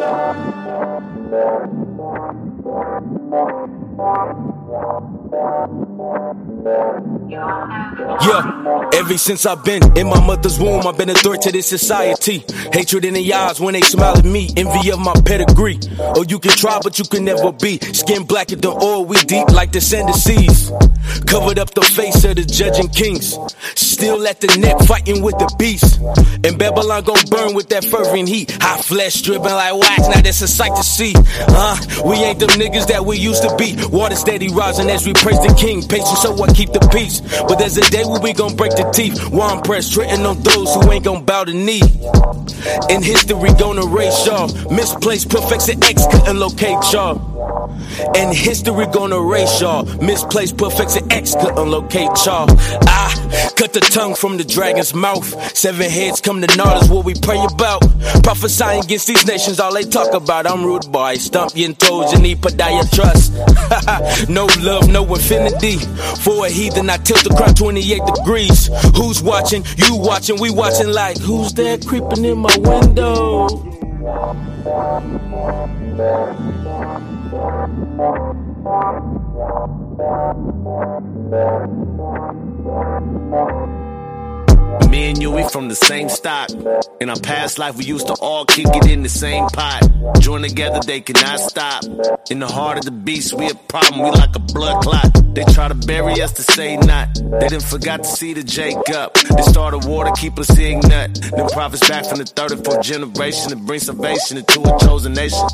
Thank you. Yeah, ever since I've been in my mother's womb, I've been a threat to this society. Hatred in the eyes when they smile at me, envy of my pedigree. Oh, you can try, but you can never be. Skin blacker than oil, we deep like the sand of seas. Covered up the face of the judging kings. Still at the neck, fighting with the beast. And Babylon gon' burn with that fervent heat. Hot flesh dripping like wax, now that's a sight to see. Huh? We ain't them niggas that we used to be. Water steady rising as we praise the king. Patience, so I keep the peace. But there's a day where we gon' break the teeth. I'm pressed, treading on those who ain't gon' bow the knee. In history, gonna race y'all. Misplaced perfection X couldn't locate y'all. And history gonna erase y'all. Misplaced perfection X couldn't locate y'all. I cut the tongue from the dragon's mouth. Seven heads come to naught is what we pray about. Prophesying against these nations, all they talk about. I'm rude boy, stump your toes, you need podiatrist. no love, no infinity. For a heathen, I tilt the crown 28 degrees. Who's watching? You watching, we watching like who's there creeping in my window? Me and you, we from the same stock. In our past life, we used to all kick it in the same pot. Join together, they cannot stop. In the heart of the beast, we a problem, we like a blood clot. They try to bury us to say not. They didn't forgot to see the Jacob. They started war to keep us seeing ignorant. Them prophets back from the 34th generation to bring salvation into a chosen nation.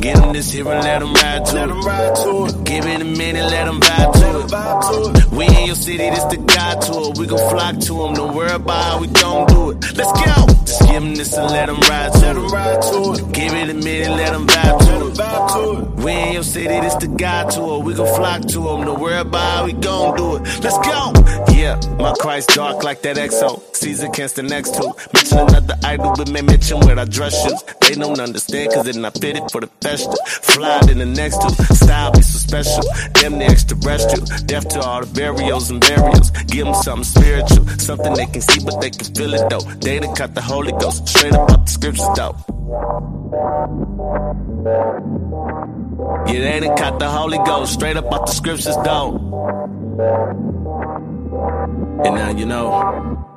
Get them this here and let them ride to, it. Give it a minute, let them vibe to it. We in your city, this the God tour. We gon' flock to them, don't worry about how we gon' do it. Let's go! Just give them this and let them ride to it. Give it a minute, let them vibe to it. We in your city, this the God tour. We gon' flock to them, don't worry about how we gon' do it. Let's go! Yeah, my Christ dark like that XO. Caesar against the next two. Mention another idol, but may mention where I dress shoes. They don't understand, cause they're not fitted for the festival. Fly in the next two. Style be so special. Them the extraterrestrial. Death to all the burials and burials. Give them something spiritual. Something they can see, but they can feel it though. They done cut the Holy Ghost. Straight up out the scriptures though. Yeah, they done cut the Holy Ghost. Straight up out the scriptures though. And now you know.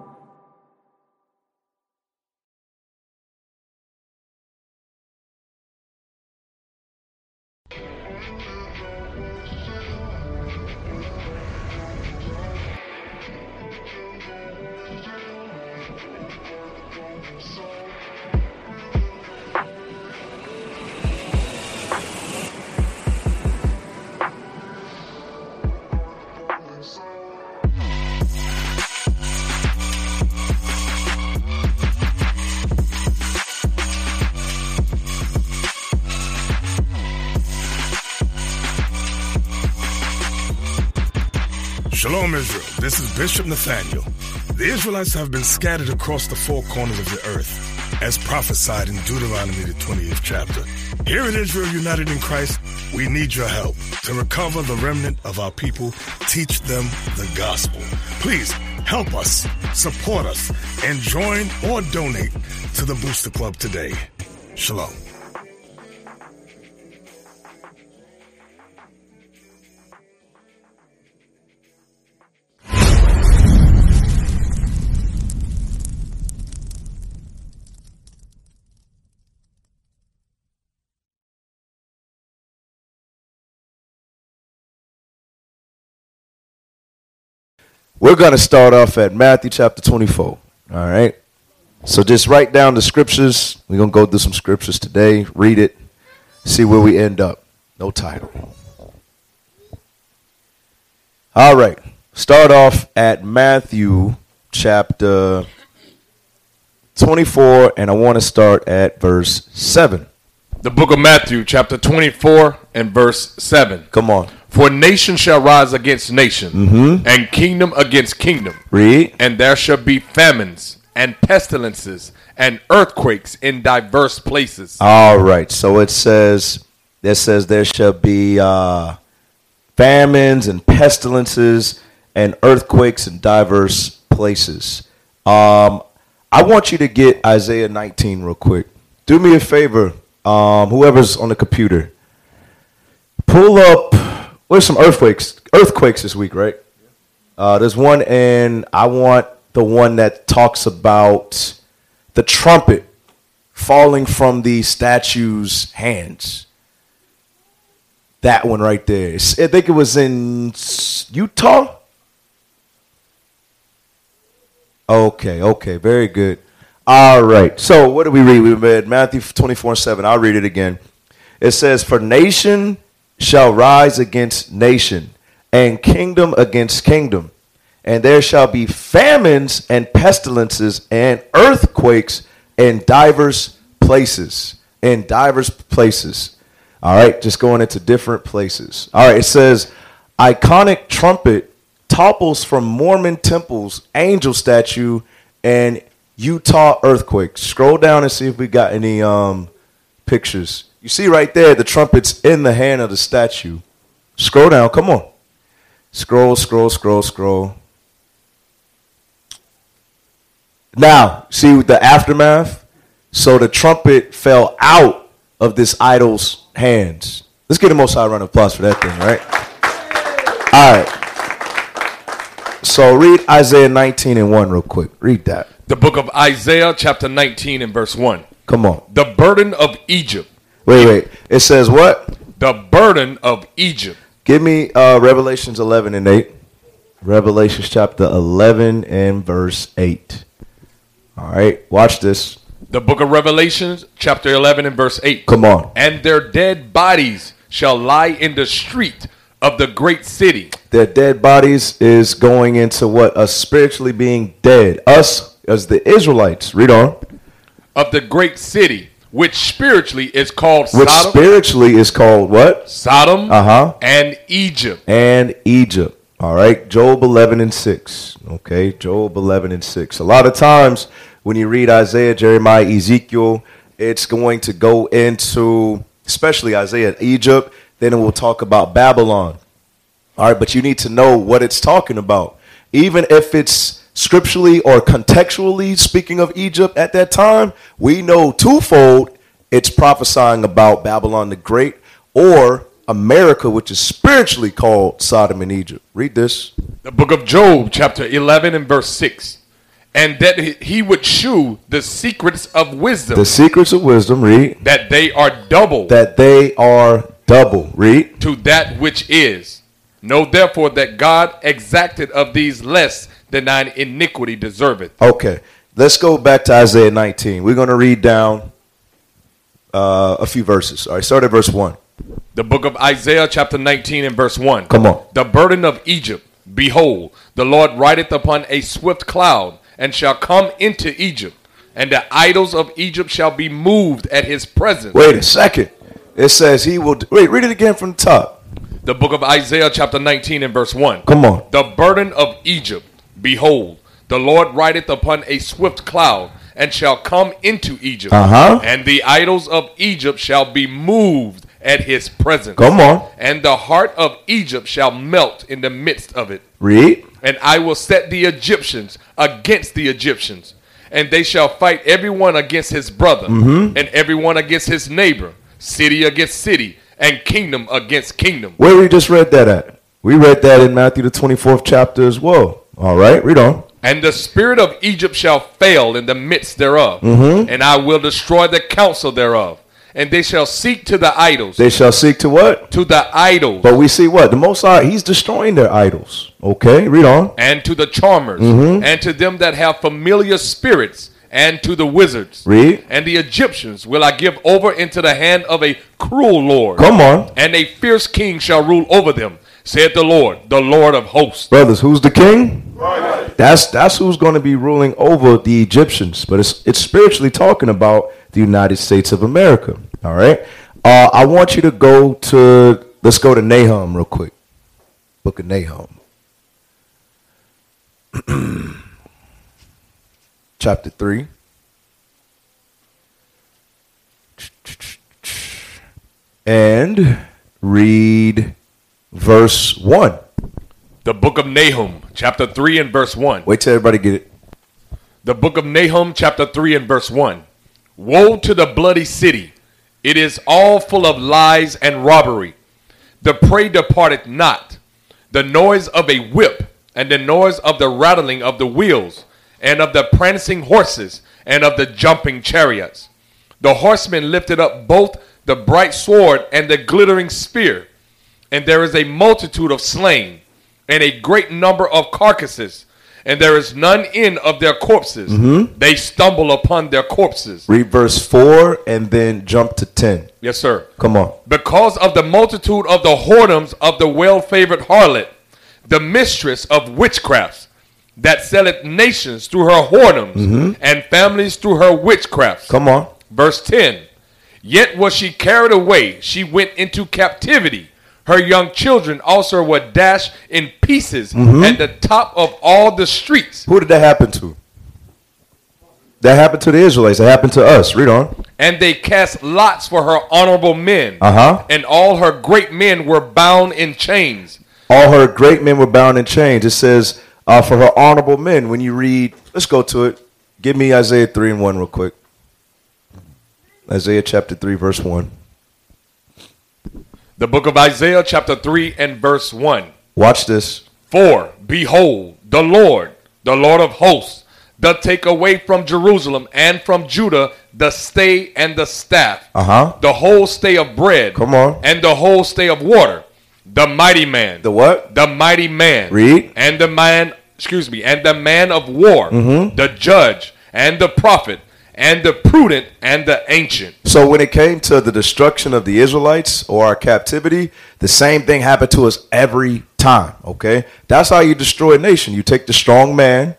Shalom, Israel. This is Bishop Nathaniel. The Israelites have been scattered across the four corners of the earth, as prophesied in Deuteronomy, the 20th chapter. Here in Israel United in Christ, we need your help to recover the remnant of our people, teach them the gospel. Please help us, support us, and join or donate to the Booster Club today. Shalom. We're going to start off at Matthew chapter 24. All right. So just write down the scriptures. We're going to go through some scriptures today, read it, see where we end up. No title. All right. Start off at Matthew chapter 24, and I want to start at verse 7. The book of Matthew, chapter 24 and verse 7. Come on. For nation shall rise against nation, and kingdom against kingdom. Read. And there shall be famines and pestilences and earthquakes in diverse places. All right. So it says, it says there shall be uh, famines and pestilences and earthquakes in diverse places. Um, I want you to get Isaiah 19 real quick. Do me a favor, Um, whoever's on the computer, pull up. There's some earthquakes. Earthquakes this week, right? Uh, there's one, and I want the one that talks about the trumpet falling from the statue's hands. That one right there. I think it was in Utah. Okay, okay, very good. All right. So what do we read? We read Matthew 24 and 7. I'll read it again. It says, For nation shall rise against nation, and kingdom against kingdom. And there shall be famines and pestilences and earthquakes in divers places. In divers places. All right, just going into different places. All right, it says, iconic trumpet topples from Mormon temple's angel statue and Utah earthquake. Scroll down and see if we got any um, pictures. You see right there, the trumpet's in the hand of the statue. Scroll down, come on. Scroll, scroll, scroll, scroll. Now, see with the aftermath? So the trumpet fell out of this idol's hands. Let's get a most high round of applause for that thing, right? All right. So read Isaiah 19 and 1 real quick. Read that. The book of Isaiah, chapter 19 and verse 1. Come on. The burden of Egypt. Wait, wait. It says what? The burden of Egypt. Give me uh, Revelations 11 and 8. Revelations chapter 11 and verse 8. All right. Watch this. The book of Revelations, chapter 11 and verse 8. Come on. And their dead bodies shall lie in the street of the great city. Their dead bodies is going into what? Us spiritually being dead. Us as the Israelites. Read on. Of the great city, which spiritually is called Which Sodom, spiritually is called what? Sodom Uh-huh. and Egypt. and Egypt. All right, Job 11 and 6. Okay, Job 11 and 6. A lot of times when you read Isaiah, Jeremiah, Ezekiel, it's going to go into, especially Isaiah, Egypt. Then it will talk about Babylon. All right, but you need to know what it's talking about. Even if it's scripturally or contextually speaking of Egypt at that time, we know twofold it's prophesying about Babylon the Great or America, which is spiritually called Sodom and Egypt. Read this. The book of Job, chapter 11 and verse 6. And that he- would shew the secrets of wisdom, The secrets of wisdom, read, that they are double that they are double. Read. to that which is. Know therefore that God exacted of these less than thine iniquity deserveth. Okay, let's go back to Isaiah 19. We're going to read down uh, a few verses. All right, start at verse 1. The book of Isaiah, chapter 19 and verse 1. Come on. The burden of Egypt. Behold, the Lord rideth upon a swift cloud, and shall come into Egypt, and the idols of Egypt shall be moved at his presence. Wait a second. It says he will. Wait, read it again from the top. The book of Isaiah, chapter 19 and verse 1. Come on. The burden of Egypt. Behold, the Lord rideth upon a swift cloud, and shall come into Egypt. Uh-huh. And the idols of Egypt shall be moved at his presence. Come on. And the heart of Egypt shall melt in the midst of it. Read. And I will set the Egyptians against the Egyptians, and they shall fight everyone against his brother, Mm-hmm. and everyone against his neighbor, city against city, and kingdom against kingdom. Where we just read that at? We read that in Matthew the 24th chapter as well. All right, read on. And the spirit of Egypt shall fail in the midst thereof, Mm-hmm. and I will destroy the counsel thereof. And they shall seek to the idols, They shall seek to what? to the idols, But we see what? The Most High, he's destroying their idols. Okay, read on. and to the charmers, Mm-hmm. and to them that have familiar spirits, and to the wizards. Read. And the Egyptians will I give over into the hand of a cruel Lord. Come on. And a fierce king shall rule over them, saith the Lord, the Lord of hosts. Brothers, who's the king? That's that's who's going to be ruling over the Egyptians. But it's it's spiritually talking about the United States of America. All right. Uh, I want you to go to let's go to Nahum real quick. Book of Nahum. Chapter 3. And read verse 1. The book of Nahum, chapter 3 and verse 1. Wait till everybody get it. The book of Nahum, chapter 3 and verse 1. Woe to the bloody city! It is all full of lies and robbery. The prey departeth not. The noise of a whip, and the noise of the rattling of the wheels, and of the prancing horses, and of the jumping chariots. The horsemen lifted up both the bright sword and the glittering spear. And there is a multitude of slain, and a great number of carcasses, and there is none in of their corpses. Mm-hmm. They stumble upon their corpses. Read verse 4 and then jump to 10. Yes, sir. Come on. Because of the multitude of the whoredoms of the well favored harlot, the mistress of witchcrafts, that selleth nations through her whoredoms, mm-hmm. and families through her witchcrafts. Come on. Verse 10 Yet was she carried away, she went into captivity. Her young children also were dashed in pieces at the top of all the streets. Who did that happen to? That happened to the Israelites. That happened to us. Read on. And they cast lots for her honorable men. Uh huh. And all her great men were bound in chains. All her great men were bound in chains. It says, uh, for her honorable men. When you read, let's go to it. Give me Isaiah 3 and 1 real quick. Isaiah chapter 3, verse 1. The book of Isaiah, chapter 3, and verse 1. Watch this. For behold, the Lord, the Lord of hosts, doth take away from Jerusalem and from Judah the stay and the staff, Uh huh. the whole stay of bread, Come on. and the whole stay of water, the mighty man, The what? the mighty man, Read. and the man, excuse me, and the man of war, Mm-hmm. the judge, and the prophet, and the prudent, and the ancient. So when it came to the destruction of the Israelites or our captivity, the same thing happened to us every time. Okay, that's how you destroy a nation. You take the strong man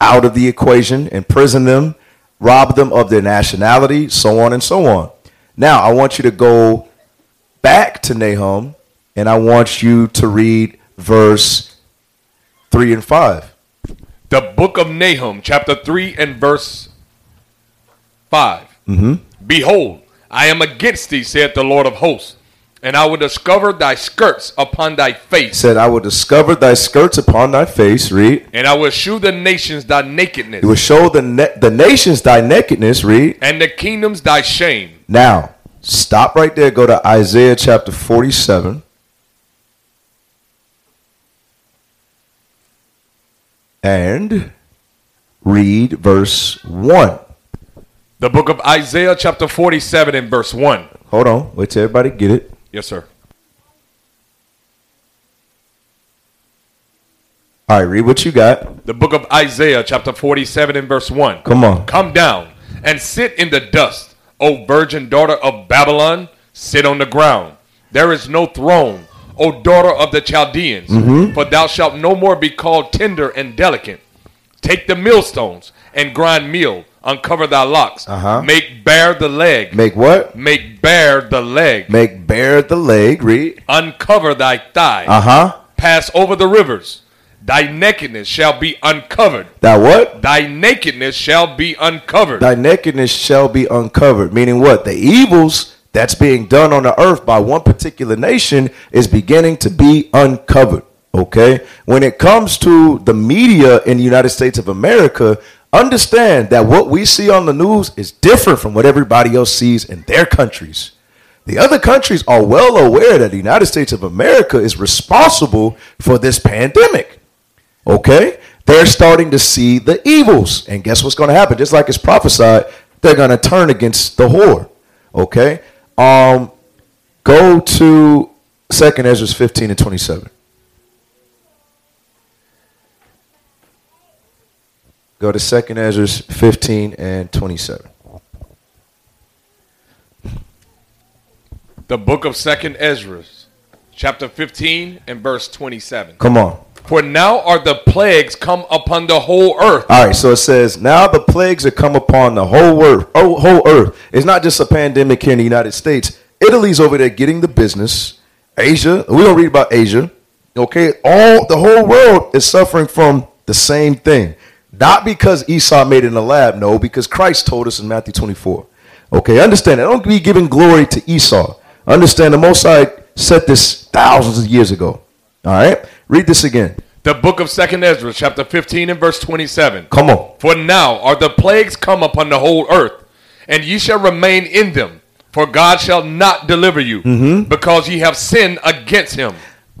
out of the equation, imprison them, rob them of their nationality, so on and so on. Now I want you to go back to Nahum, and I want you to read verse three and five. The book of Nahum, chapter 3 and verse 5. Mm-hmm. Behold, I am against thee, saith the Lord of hosts, and I will discover thy skirts upon thy face, said, I will discover thy skirts upon thy face. Read. and I will shew the nations thy nakedness, It will show the the nations thy nakedness. Read. and the kingdoms thy shame. Now, stop right there. Go to Isaiah chapter 47. And read verse 1. The book of Isaiah, chapter 47 and verse 1. Hold on. Wait till everybody get it. Yes, sir. All right, read what you got. The book of Isaiah, chapter 47 and verse 1. Come on. Come down and sit in the dust, O virgin daughter of Babylon, sit on the ground. There is no throne, O daughter of the Chaldeans, Mm-hmm. for thou shalt no more be called tender and delicate. Take the millstones and grind meal, uncover thy locks, Uh-huh. make bare the leg, Make what? make bare the leg, Make bare the leg. Read. uncover thy thigh, Uh huh. pass over the rivers. Thy nakedness shall be uncovered. Thy what? Thy nakedness shall be uncovered. Thy nakedness shall be uncovered. Meaning what? The evils that's being done on the earth by one particular nation is beginning to be uncovered. Okay? When it comes to the media in the United States of America, understand that what we see on the news is different from what everybody else sees in their countries. The other countries are well aware that the United States of America is responsible for this pandemic. Okay? They're starting to see the evils. And guess what's going to happen? Just like it's prophesied, they're going to turn against the whore. Okay? Um go to 2nd Esdras 15 and 27. Go to 2nd Esdras 15 and 27. The book of Second Esdras, chapter 15 and verse 27. Come on. For now are the plagues come upon the whole earth. All right, so it says, now the plagues have come upon the whole earth. Oh, whole earth. It's not just a pandemic here in the United States. Italy's over there getting the business. Asia, we don't read about Asia. Okay, all the whole world is suffering from the same thing. Not because Esau made it in the lab, no, because Christ told us in Matthew 24. Okay, understand that. Don't be giving glory to Esau. Understand the Most High said this thousands of years ago. All right, read this again. The book of Second Esdras, chapter 15 and verse 27. Come on. For now are the plagues come upon the whole earth, and ye shall remain in them. For God shall not deliver you, Mm-hmm. because ye have sinned against him.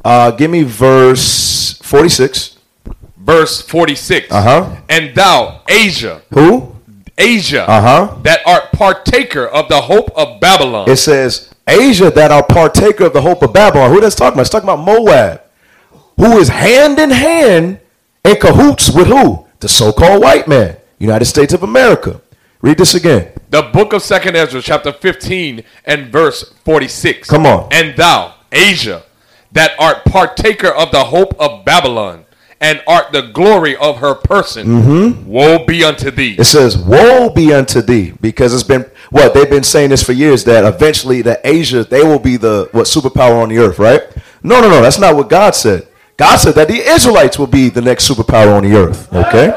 Uh, give me verse 46. Verse 46. Uh-huh. And thou, Asia, Who? Asia, Uh-huh. that art partaker of the hope of Babylon. It says, Asia that are partaker of the hope of Babylon. Who that's talking about? It's talking about Moab, who is hand in hand in cahoots with who? The so-called white man, United States of America. Read this again. The book of Second Esdras, chapter 15 and verse 46. Come on. And thou, Asia, that art partaker of the hope of Babylon, and art the glory of her person, Mm-hmm. woe be unto thee. It says, "Woe be unto thee," because it's been what they've been saying this for years that eventually the Asia they will be the what superpower on the earth, right? No, no, no, that's not what God said. God said that the Israelites will be the next superpower on the earth. Okay,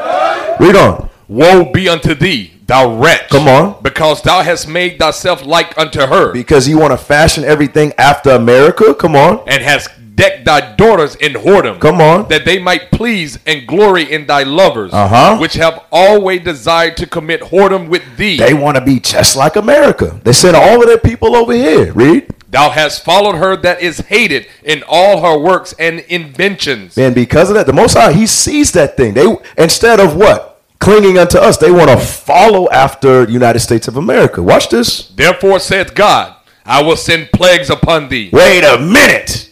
read on. Woe be unto thee, thou wretch. Come on. Because thou hast made thyself like unto her, Because you want to fashion everything after America. Come on, and hast decked thy daughters in whoredom. come on. That they might please and glory in thy lovers, Uh-huh. which have always desired to commit whoredom with thee. They want to be just like America. They send all of their people over here. Read. Thou hast followed her that is hated in all her works and inventions. And because of that, the Most High, He sees that thing. They instead of what clinging unto us, they want to follow after the United States of America. Watch this. Therefore saith God, I will send plagues upon thee. Wait a minute.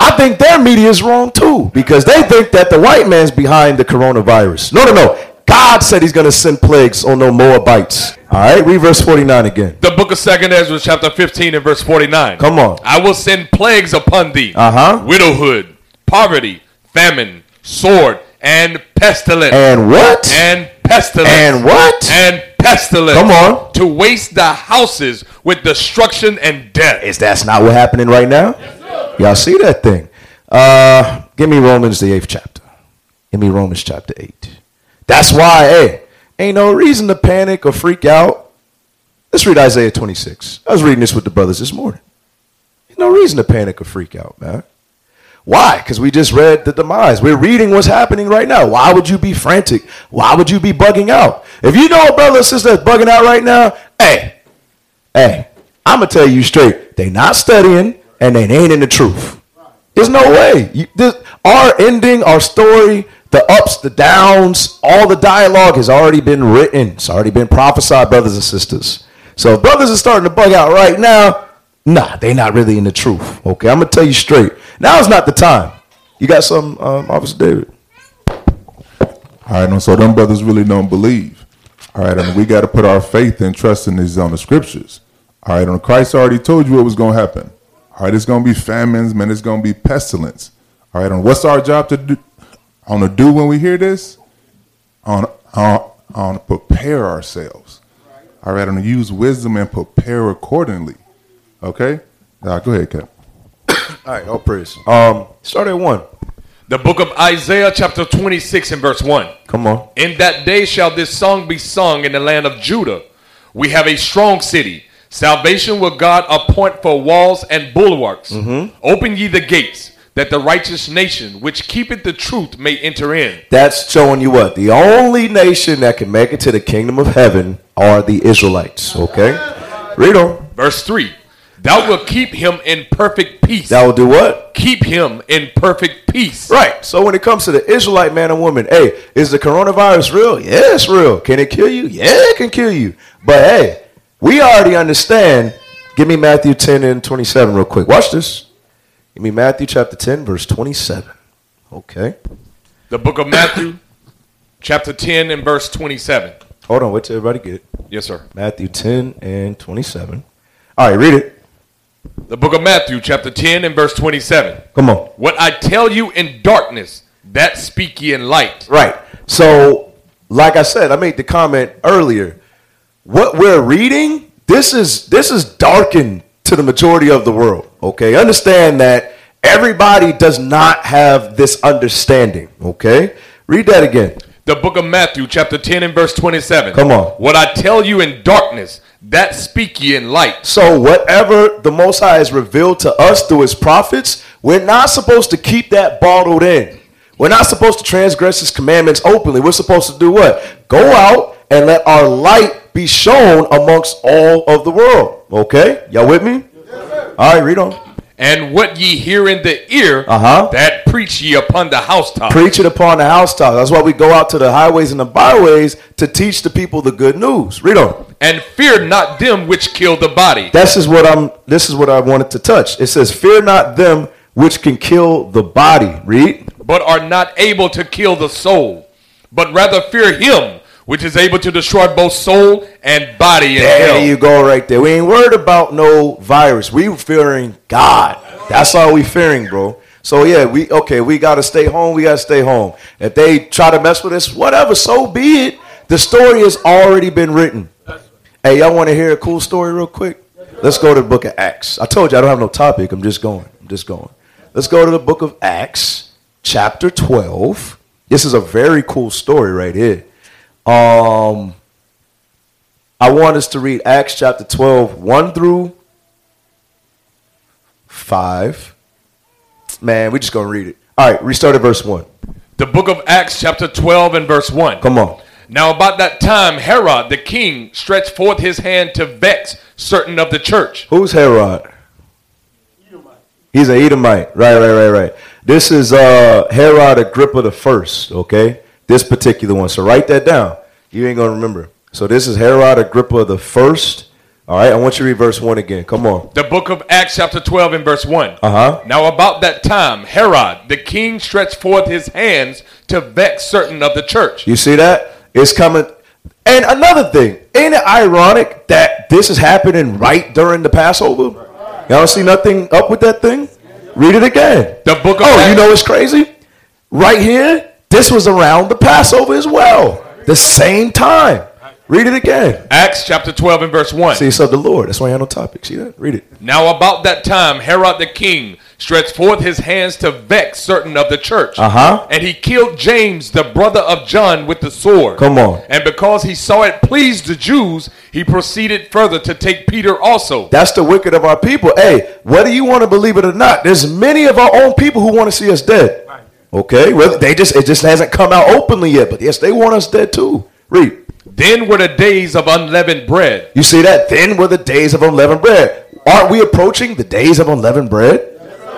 I think their media is wrong too because they think that the white man's behind the coronavirus. No, no, no. God said He's going to send plagues on the Moabites. All right, read verse forty-nine again. The book of Second Esdras, chapter 15 and verse 49. Come on. I will send plagues upon thee. Uh-huh. Widowhood, poverty, famine, sword, and pestilence. And what? And pestilence. And what? And pestilence. Come on. To waste the houses with destruction and death. Is that's not what happening right now? Y'all see that thing? Uh, give me Romans the eighth chapter. Give me Romans chapter eight. That's why, hey, ain't no reason to panic or freak out. Let's read Isaiah 26. I was reading this with the brothers this morning. Ain't no reason to panic or freak out, man. Why? Because we just read the demise. We're reading what's happening right now. Why would you be frantic? Why would you be bugging out? If you know a brother or sister that's bugging out right now, hey, hey, I'm gonna tell you straight, they not studying and they ain't in the truth. There's no way. You, this, our ending, our story, the ups, the downs, all the dialogue has already been written. It's already been prophesied, brothers and sisters. So brothers are starting to bug out right now, nah, they not really in the truth. Okay, I'm gonna tell you straight. Now is not the time. You got some, um, Officer David? All right, so them brothers really don't believe. All right, and we got to put our faith and trust in these on the scriptures. All right, and Christ already told you what was to happen. All right, it's going to be famines, man. It's going to be pestilence. All right, and what's our job to do? On to do when we hear this? On on on prepare ourselves. All right, on use wisdom and prepare accordingly. Okay, uh, go ahead, Cap. All right, all praise. Um, start at one. The book of Isaiah, chapter 26 and verse 1. Come on. In that day shall this song be sung in the land of Judah. We have a strong city. Salvation will God appoint for walls and bulwarks. Mm-hmm. Open ye the gates, that the righteous nation, which keepeth the truth, may enter in. That's showing you what? The only nation that can make it to the kingdom of heaven are the Israelites. Okay? Read on. Verse 3 Thou wilt keep him in perfect peace. That will do what? keep him in perfect peace. Right. So when it comes to the Israelite man and woman, hey, is the coronavirus real? Yeah, it's real. Can it kill you? Yeah, it can kill you. But hey, we already understand. Give me Matthew 10 and 27 real quick. Watch this. Give me Matthew chapter 10, verse 27. Okay. The book of Matthew, chapter 10 and verse 27. Hold on. Wait till everybody get it. Yes, sir. Matthew 10 and 27. All right, read it. The book of Matthew, chapter 10 and verse 27. Come on. What I tell you in darkness, that speak ye in light. Right. So, like I said, I made the comment earlier. What we're reading, this is this is darkened to the majority of the world. Okay, understand that everybody does not have this understanding. Okay, read that again. The book of Matthew, chapter 10 and verse 27. Come on. What I tell you in darkness, that speak ye in light. So, whatever the Most High has revealed to us through His prophets, we're not supposed to keep that bottled in. We're not supposed to transgress His commandments openly. We're supposed to do what? Go out And let our light be shown amongst all of the world. Okay? Y'all with me? All right, read on. And what ye hear in the ear, Uh-huh. that preach ye upon the housetop. Preach it upon the housetop. That's why we go out to the highways and the byways to teach the people the good news. Read on. and fear not them which kill the body, This is what I'm this is what I wanted to touch. It says, Fear not them which can kill the body. Read. but are not able to kill the soul, but rather fear him which is able to destroy both soul and body in There hell. you go, right there. We ain't worried about no virus. We fearing God. That's all we fearing, bro. So yeah, we okay. We gotta stay home. We gotta stay home. If they try to mess with us, whatever. So be it. The story has already been written. Hey, y'all want to hear a cool story real quick? Let's go to the book of Acts. I told you I don't have no topic. I'm just going. I'm just going. Let's go to the book of Acts, chapter 12. This is a very cool story right here. Um, I want us to read Acts chapter 12, 1 through 5. Man, we just going to read it. All right, restart at verse 1. The book of Acts, chapter 12, and verse 1. Come on. Now, about that time, Herod the king stretched forth his hand to vex certain of the church. Who's Herod? Edomite. He's an Edomite. Right, right, right, right. This is uh, Herod Agrippa the first, okay? This particular one. So write that down. You ain't to remember. So this is Herod Agrippa the first. All right, I want you to read verse 1 again. Come on. The book of Acts, chapter 12, and verse 1. Uh-huh. Now, about that time, Herod the king stretched forth his hands to vex certain of the church. You see that? It's coming. And another thing, ain't it ironic that this is happening right during the Passover? Y'all see nothing up with that thing? Read it again. The book of Oh, you know it's crazy? Right here, this was around the Passover as well. The same time. Read it again. Acts chapter 12 and verse 1. See, so the Lord. That's why I have no topic. See that? Read it. Now about that time, Herod the king stretched forth his hands to vex certain of the church. Uh-huh. And he killed James, the brother of John, with the sword. Come on. And because he saw it pleased the Jews, he proceeded further to take Peter also. That's the wicked of our people. Hey, whether you want to believe it or not, there's many of our own people who want to see us dead. Okay, well, they just it just hasn't come out openly yet, but yes, they want us dead too. Read. Then were the days of unleavened bread. You see that? Then were the days of unleavened bread. Aren't we approaching the days of unleavened bread?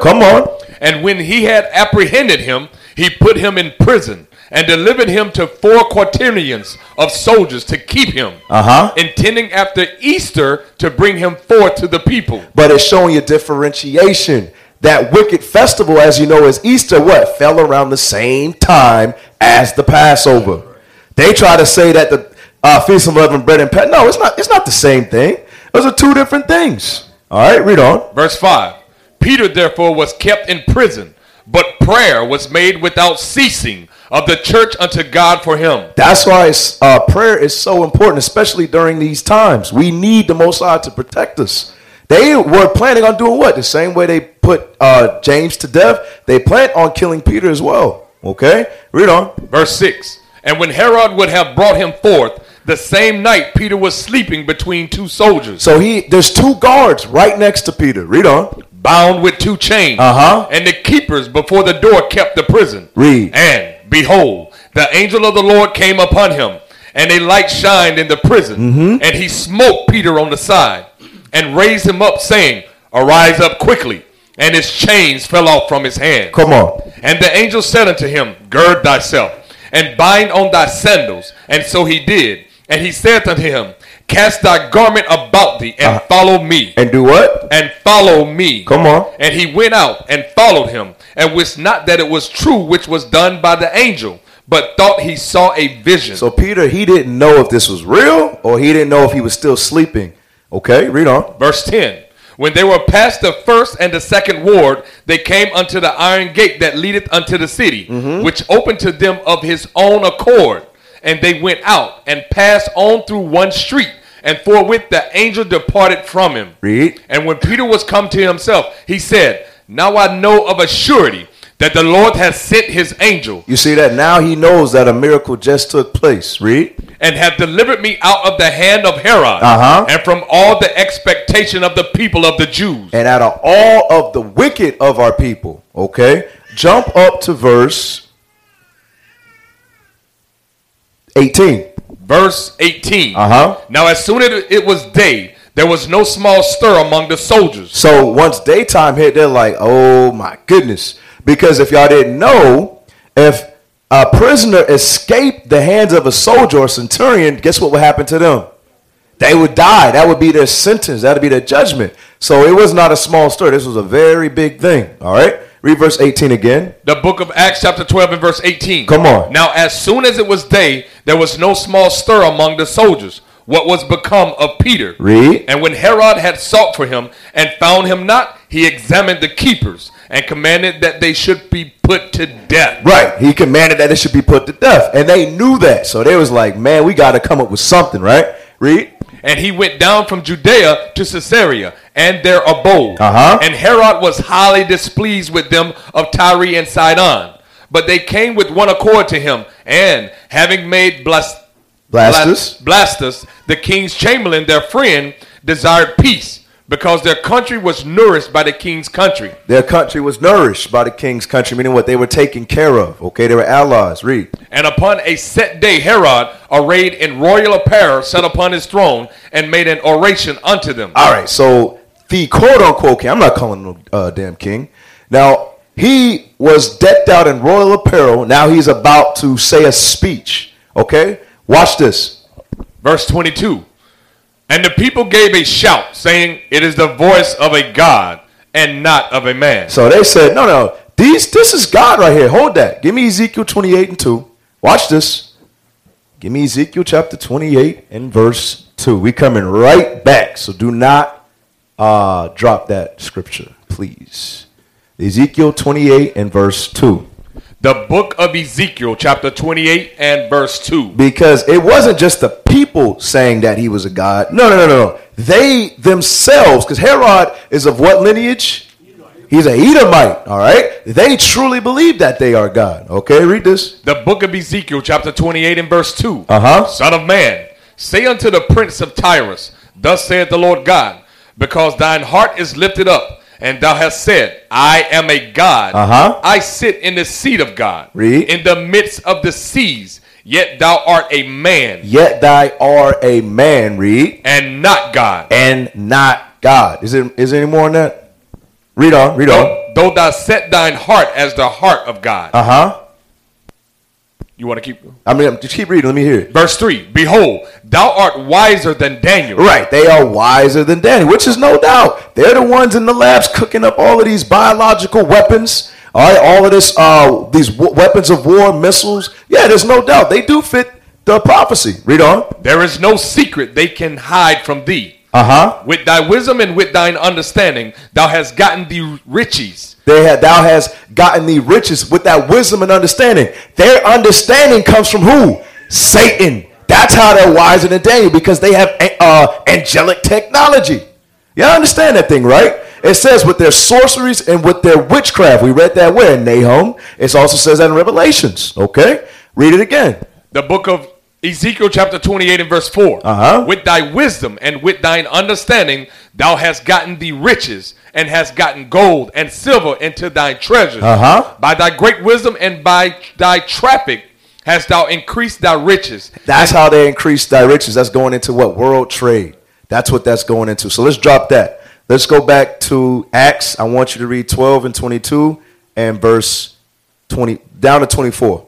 Come on. And when he had apprehended him, he put him in prison and delivered him to four quaternions of soldiers to keep him, Uh-huh. intending after Easter to bring him forth to the people. But it's showing you differentiation. That wicked festival, as you know, is Easter, what? Fell around the same time as the Passover. They try to say that the uh, Feast of Unleavened Bread and Passover. No, it's not. It's not the same thing. Those are two different things. All right, read on. Verse 5 Peter therefore was kept in prison, but prayer was made without ceasing of the church unto God for him. That's why uh, prayer is so important, especially during these times. We need the Most High to protect us. They were planning on doing what? The same way they put uh, James to death, they plan on killing Peter as well. Okay? Read on. Verse 6 And when Herod would have brought him forth, the same night Peter was sleeping between two soldiers, So he there's two guards right next to Peter. Read on. bound with two chains. Uh-huh. And the keepers before the door kept the prison. Read. And behold, the angel of the Lord came upon him, and a light shined in the prison. Mm-hmm. And he smote Peter on the side, and raised him up, saying, Arise up quickly. And his chains fell off from his hand. Come on. And the angel said unto him, Gird thyself, and bind on thy sandals. And so he did. And he said unto him, Cast thy garment about thee, and ah. follow me And do what? and follow me. Come on. And he went out and followed him, and wist not that it was true which was done by the angel, but thought he saw a vision. So Peter, he didn't know if this was real or he didn't know if he was still sleeping. Okay, read on. Verse 10 When they were past the first and the second ward, they came unto the iron gate that leadeth unto the city, Mm-hmm. which opened to them of his own accord. And they went out and passed on through one street, and forthwith the angel departed from him. Read. And when Peter was come to himself, he said, Now I know of a surety that the Lord has sent his angel You see that? Now he knows that a miracle just took place. Read. and have delivered me out of the hand of Herod Uh-huh. and from all the expectation of the people of the Jews. And out of all of the wicked of our people, okay, jump up to verse 18. verse 18. Uh-huh. Now, as soon as it was day, there was no small stir among the soldiers. So once daytime hit, they're like, oh my goodness. Because if y'all didn't know, if a prisoner escaped the hands of a soldier or centurion, guess what would happen to them? They would die. That would be their sentence. That would be their judgment. So it was not a small stir. This was a very big thing. All right? Read verse 18 again. The book of Acts, chapter 12, and verse 18. Come on. Now, as soon as it was day, there was no small stir among the soldiers. What was become of Peter? Read. And when Herod had sought for him and found him not, he examined the keepers and commanded that they should be put to death. Right. He commanded that it should be put to death. And they knew that. So they was like, man, we got to come up with something, right? Read. And he went down from Judea to Caesarea, and their abode. Uh-huh. And Herod was highly displeased with them of Tyre and Sidon. But they came with one accord to him, and having made Blas- Blastus. Blas- Blastus, the king's chamberlain, their friend, desired peace, because their country was nourished by the king's country. Their country was nourished by the king's country, meaning what? They were taken care of. Okay, they were allies. Read. And upon a set day, Herod, arrayed in royal apparel, sat upon his throne and made an oration unto them. All right, so the quote unquote king, I'm not calling him a uh, damn king. Now, he was decked out in royal apparel. Now he's about to say a speech. Okay? Watch this. Verse 22. And the people gave a shout, saying, It is the voice of a God and not of a man. So they said, no, no, these, this is God right here. Hold that. Give me Ezekiel 28 and 2. Watch this. Give me Ezekiel chapter 28 and verse 2. We coming right back. So do not uh, drop that scripture, please. Ezekiel 28 and verse 2. The book of Ezekiel, chapter 28 and verse 2. because it wasn't just the people saying that he was a god. No, no, no, no. They themselves, because Herod is of what lineage? He's a Edomite. All right. They truly believe that they are God. Okay, read this. The book of Ezekiel, chapter 28 and verse 2. Uh huh. Son of man, say unto the prince of Tyrus, Thus saith the Lord God, because thine heart is lifted up, and thou hast said, I am a God. Uh-huh. I sit in the seat of God, Read. in the midst of the seas, yet thou art a man, Yet thou are a man. Read and not God. and not God. Is it? Is there any more on that? Read on. Read on. Though, though thou set thine heart as the heart of God. Uh huh. You want to keep I mean, just keep reading. Let me hear it. verse 3 Behold, thou art wiser than Daniel. Right, they are wiser than Daniel, which is no doubt. They're the ones in the labs cooking up all of these biological weapons. All right, all of this, uh, these w- weapons of war, missiles. Yeah, there's no doubt they do fit the prophecy. Read on. There is no secret they can hide from thee. Uh huh. With thy wisdom and with thine understanding, thou hast gotten the riches. They had, thou hast gotten the riches with that wisdom and understanding. Their understanding comes from who? Satan. That's how they're wiser than Daniel because they have uh, angelic technology. Y'all understand that thing, right? It says with their sorceries and with their witchcraft. We read that where in Nahum. It also says that in Revelations. Okay, read it again. The book of Ezekiel, chapter 28, and verse 4. Uh-huh. With thy wisdom and with thine understanding, thou hast gotten the riches and hast gotten gold and silver into thy treasures. Uh-huh. By thy great wisdom and by thy traffic hast thou increased thy riches. That's how they increase thy riches. That's going into what world trade. That's what that's going into. So let's drop that. Let's go back to Acts. I want you to read 12 and 22 and verse 20 down to 24.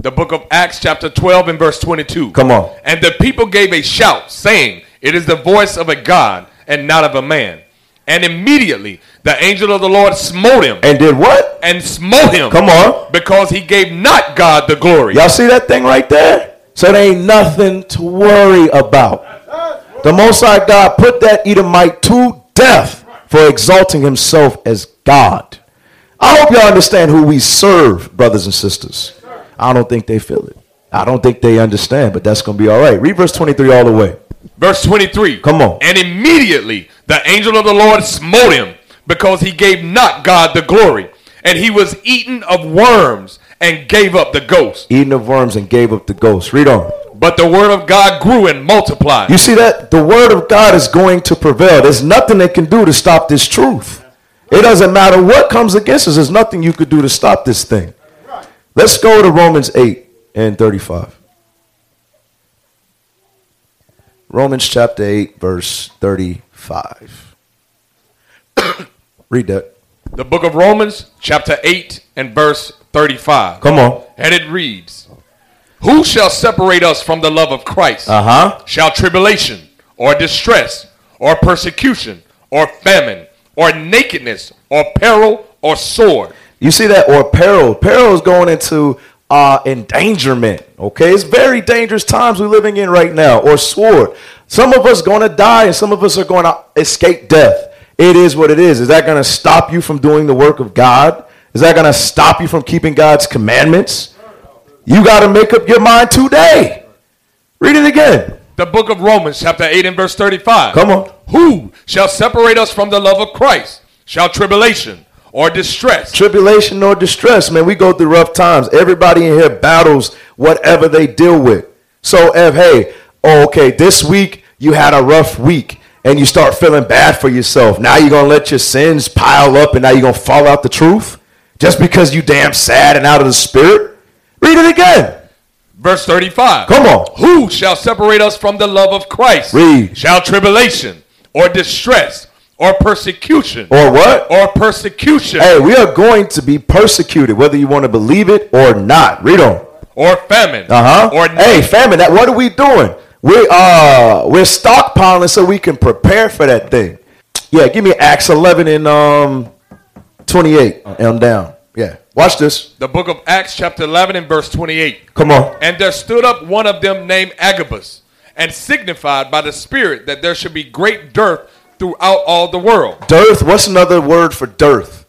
The book of Acts, chapter 12, and verse 22. Come on. And the people gave a shout, saying, It is the voice of a God and not of a man. And immediately the angel of the Lord smote him And did what? and smote him. Come on. Because he gave not God the glory. Y'all see that thing right there? So there ain't nothing to worry about. The Most High God put that Edomite to death for exalting himself as God. I hope y'all understand who we serve, brothers and sisters. I don't think they feel it. I don't think they understand, but that's going to be all right. Read verse 23 all the way. Verse 23. Come on. And immediately the angel of the Lord smote him because he gave not God the glory. And he was eaten of worms and gave up the ghost. Eating of worms and gave up the ghost. Read on. But the word of God grew and multiplied. You see that? The word of God is going to prevail. There's nothing they can do to stop this truth. It doesn't matter what comes against us. There's nothing you could do to stop this thing. Let's go to Romans 8 and 35. Romans chapter 8, verse 35. Read that. The book of Romans, chapter 8 and verse 35. Come on. And it reads Who shall separate us from the love of Christ? Uh huh. Shall tribulation, or distress, or persecution, or famine, or nakedness, or peril, or sword? You see that? Or peril. Peril is going into uh, endangerment. Okay, it's very dangerous times we're living in right now. Or sword. Some of us going to die, and some of us are going to escape death. It is what it is. Is that going to stop you from doing the work of God? Is that going to stop you from keeping God's commandments? You got to make up your mind today. Read it again. The book of Romans, chapter 8 and verse 35. Come on. Who shall separate us from the love of Christ? Shall tribulation, or distress, Tribulation or distress, man. We go through rough times. Everybody in here battles whatever they deal with. So if hey, oh, okay, this week you had a rough week and you start feeling bad for yourself. Now you're gonna let your sins pile up and now you're gonna fall out the truth just because you damn sad and out of the spirit. Read it again. verse 35. Come on. Who shall separate us from the love of Christ? Read. Shall tribulation, or distress, or persecution, Or what? or persecution, Hey, we are going to be persecuted, whether you want to believe it or not. Read on. or famine, Uh huh. or Hey, famine. That what are we doing? We uh we're stockpiling so we can prepare for that thing. Yeah, give me Acts eleven and um twenty eight on down. Yeah, watch this. the book of Acts, chapter 11 and verse 28. Come on. And there stood up one of them named Agabus, and signified by the Spirit that there should be great dearth throughout all the world, Dearth. What's another word for dearth?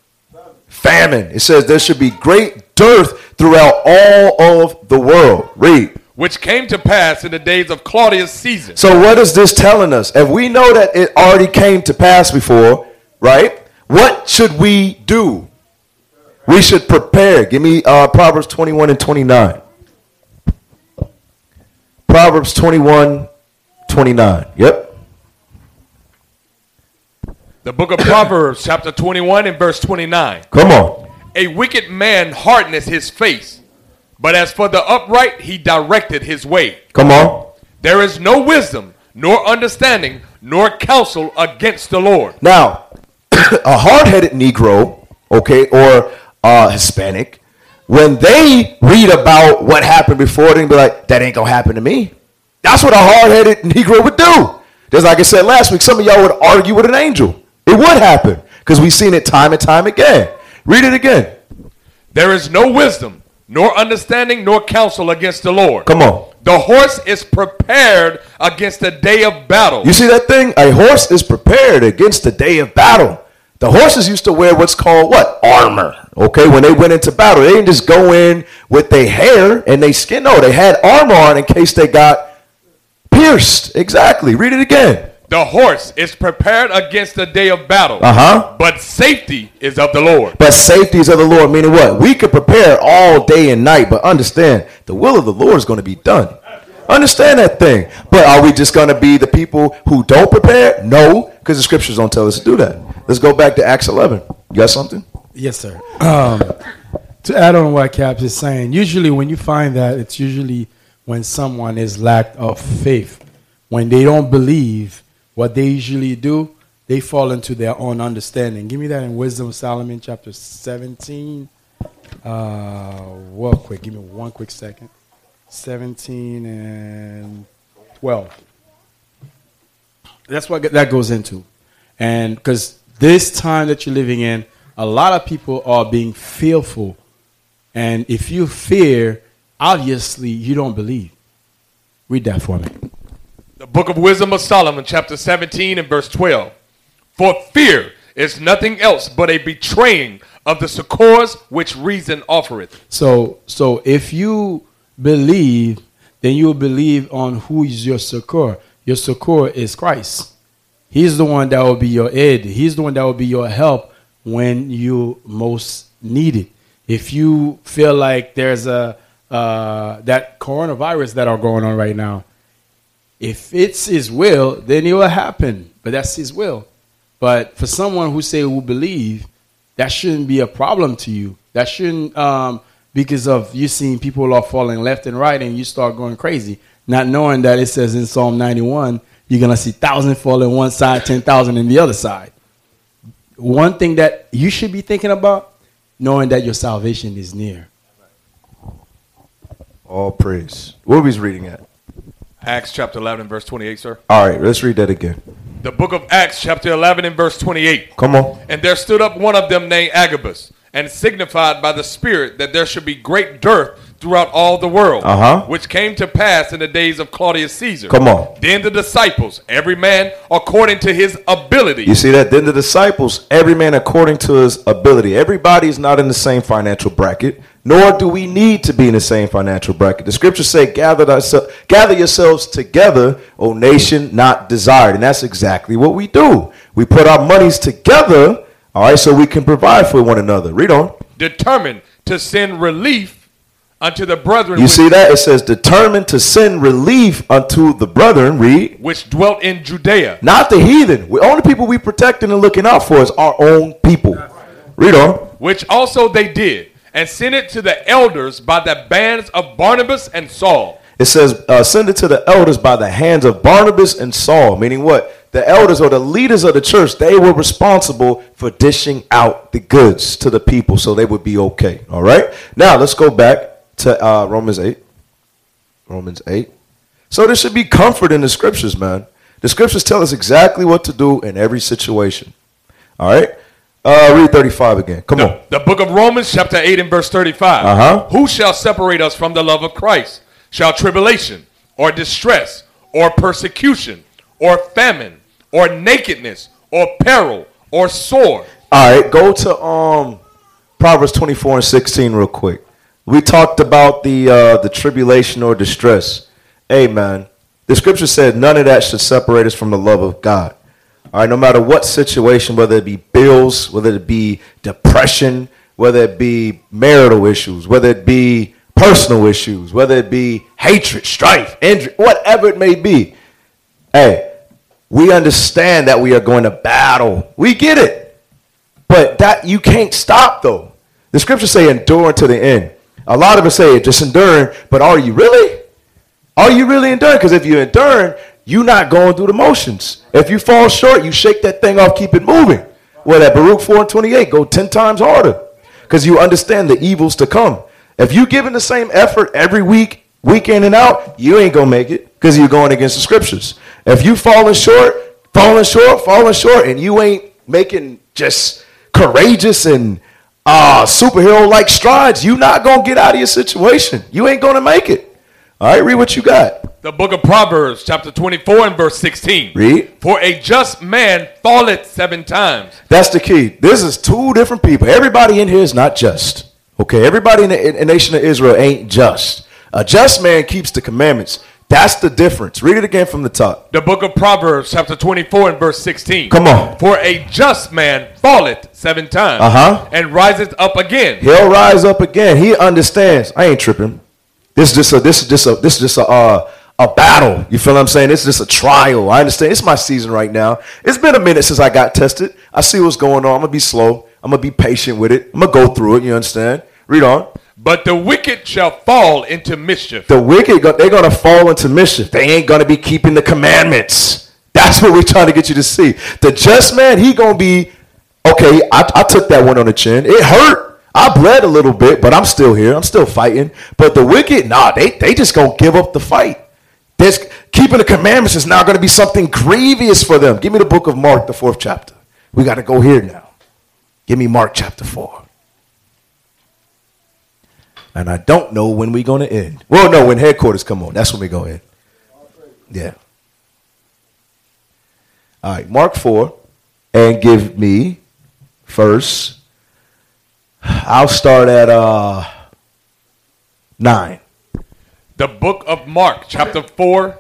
Famine. It says there should be great dearth throughout all of the world. Read. which came to pass in the days of Claudius Caesar. So what is this telling us? If we know that it already came to pass before, right? What should we do? We should prepare. Give me uh, Proverbs 21 and 29. Proverbs 21, 29. Yep. The book of Proverbs, chapter 21 and verse 29. Come on. A wicked man hardeneth his face, but as for the upright, he directed his way. Come on. There is no wisdom, nor understanding, nor counsel against the Lord. Now, a hard-headed Negro, okay, or uh, Hispanic, when they read about what happened before, they be like, "That ain't gonna happen to me." That's what a hard-headed Negro would do. Just like I said last week, some of y'all would argue with an angel. It would happen because we've seen it time and time again. Read it again. There is no wisdom, nor understanding, nor counsel against the Lord. Come on. The horse is prepared against the day of battle. You see that thing? A horse is prepared against the day of battle. The horses used to wear what's called what? Armor. Okay, when they went into battle, they didn't just go in with their hair and they skin. No, they had armor on in case they got pierced. Exactly. Read it again. The horse is prepared against the day of battle. Uh huh. But safety is of the Lord. But safety is of the Lord, meaning what? We could prepare all day and night, but understand the will of the Lord is going to be done. Understand that thing. But are we just going to be the people who don't prepare? No, because the scriptures don't tell us to do that. Let's go back to Acts 11. You got something? Yes, sir. Um, to add on what Caps is saying, usually when you find that, it's usually when someone is lack of faith. When they don't believe, what they usually do, they fall into their own understanding. Give me that in Wisdom of Solomon, chapter 17. Uh, well, quick. Give me one quick second. 17 and 12. That's what that goes into. And because this time that you're living in, a lot of people are being fearful. And if you fear, obviously you don't believe. Read that for me. The book of Wisdom of Solomon, chapter 17 and verse 12. For fear is nothing else but a betraying of the succors which reason offereth. So, so if you believe, then you will believe on who is your succor. Your succor is Christ. He's the one that will be your aid. He's the one that will be your help when you most need it. If you feel like there's a uh, that coronavirus that are going on right now, if it's His will, then it will happen. But that's His will. But for someone who say who believe, that shouldn't be a problem to you. That shouldn't um, because of you seeing people are falling left and right and you start going crazy, not knowing that it says in Psalm 91 you're gonna see thousand fall on one side, ten thousand in the other side. One thing that you should be thinking about, knowing that your salvation is near. All praise. What was reading at? Acts chapter 11 and verse 28, sir. All right, let's read that again. The book of Acts chapter 11 and verse 28. Come on. And there stood up one of them named Agabus, and signified by the Spirit that there should be great dearth throughout all the world, Uh-huh. which came to pass in the days of Claudius Caesar. Come on. Then the disciples, every man according to his ability, You see that? Then the disciples, every man according to his ability. Everybody is not in the same financial bracket, nor do we need to be in the same financial bracket. The scriptures say, gather, thyself, gather yourselves together, O nation not desired. And that's exactly what we do. We put our monies together, all right, so we can provide for one another. Read on. determined to send relief unto the brethren You see that? It says, determined to send relief unto the brethren. Read. which dwelt in Judea. Not the heathen. The only people we protecting and looking out for is our own people. Read on. which also they did, and sent it to the elders by the bands of Barnabas and Saul. It says, uh, send it to the elders by the hands of Barnabas and Saul. Meaning what? The elders or the leaders of the church, they were responsible for dishing out the goods to the people so they would be okay. All right? Now, let's go back to uh, Romans 8. Romans 8. So there should be comfort in the scriptures, man. The scriptures tell us exactly what to do in every situation. All right? Uh, read 35 again. Come on. The, the book of Romans, chapter 8 and verse 35. Uh-huh. Who shall separate us from the love of Christ? Shall tribulation, or distress, or persecution, or famine, or nakedness, or peril, or sword? All right, go to um Proverbs 24 and 16 real quick. We talked about the uh the tribulation or distress. Man, the scripture said none of that should separate us from the love of God. All right, no matter what situation, whether it be bills, whether it be depression, whether it be marital issues, whether it be personal issues, whether it be hatred, strife, injury, whatever it may be. Hey, we understand that we are going to battle. We get it. But that you can't stop though. The scriptures say endure to the end. A lot of us say just enduring, but are you really? Are you really enduring? Because if you're enduring, you're not going through the motions. If you fall short, you shake that thing off, keep it moving. Well, at Baruch 4 and 28, go 10 times harder. Because you understand the evils to come. If you giving the same effort every week, week in and out, you ain't gonna make it because you're going against the scriptures. If you falling short, falling short, falling short, and you ain't making just courageous and uh, superhero like strides, you're not gonna get out of your situation. You ain't gonna make it. All right, read what you got. The book of Proverbs, chapter 24 and verse 16. Read. For a just man falleth seven times, That's the key. This is two different people. Everybody in here is not just. Okay, everybody in the in the nation of Israel ain't just. A just man keeps the commandments. That's the difference. Read it again from the top. The book of Proverbs, chapter 24 and verse 16. Come on. For a just man falleth seven times Uh-huh. and riseth up again. He'll rise up again. He understands. I ain't tripping. This is just a this is just a this is just a uh, a battle. You feel what I'm saying? It's just a trial. I understand. It's my season right now. It's been a minute since I got tested. I see what's going on. I'm gonna be slow. I'm gonna be patient with it. I'm gonna go through it. You understand? Read on. But the wicked shall fall into mischief. The wicked, they're going to fall into mischief. They ain't going to be keeping the commandments. That's what we're trying to get you to see. The just man, he going to be, okay, I, I took that one on the chin. It hurt. I bled a little bit, but I'm still here. I'm still fighting. But the wicked, nah, they, they just going to give up the fight. This, keeping the commandments is now going to be something grievous for them. Give me the book of Mark, the fourth chapter. We got to go here now. Give me Mark chapter 4. And I don't know when we're going to end. Well, no, when headquarters come on. That's when we go in. Yeah. All right, Mark 4. And give me first. I'll start at uh 9. The book of Mark, chapter 4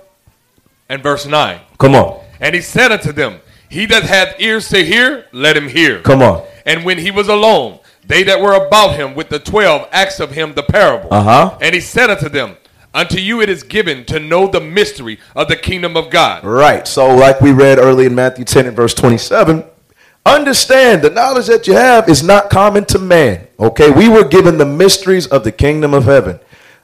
and verse 9. Come on. And he said unto them, He that hath ears to hear, let him hear. Come on. And when he was alone, they that were about him with the twelve asked of him the parable. Uh-huh. And he said unto them, Unto you it is given to know the mystery of the kingdom of God. Right. So, like we read early in Matthew 10 and verse 27, understand the knowledge that you have is not common to man. Okay. We were given the mysteries of the kingdom of heaven.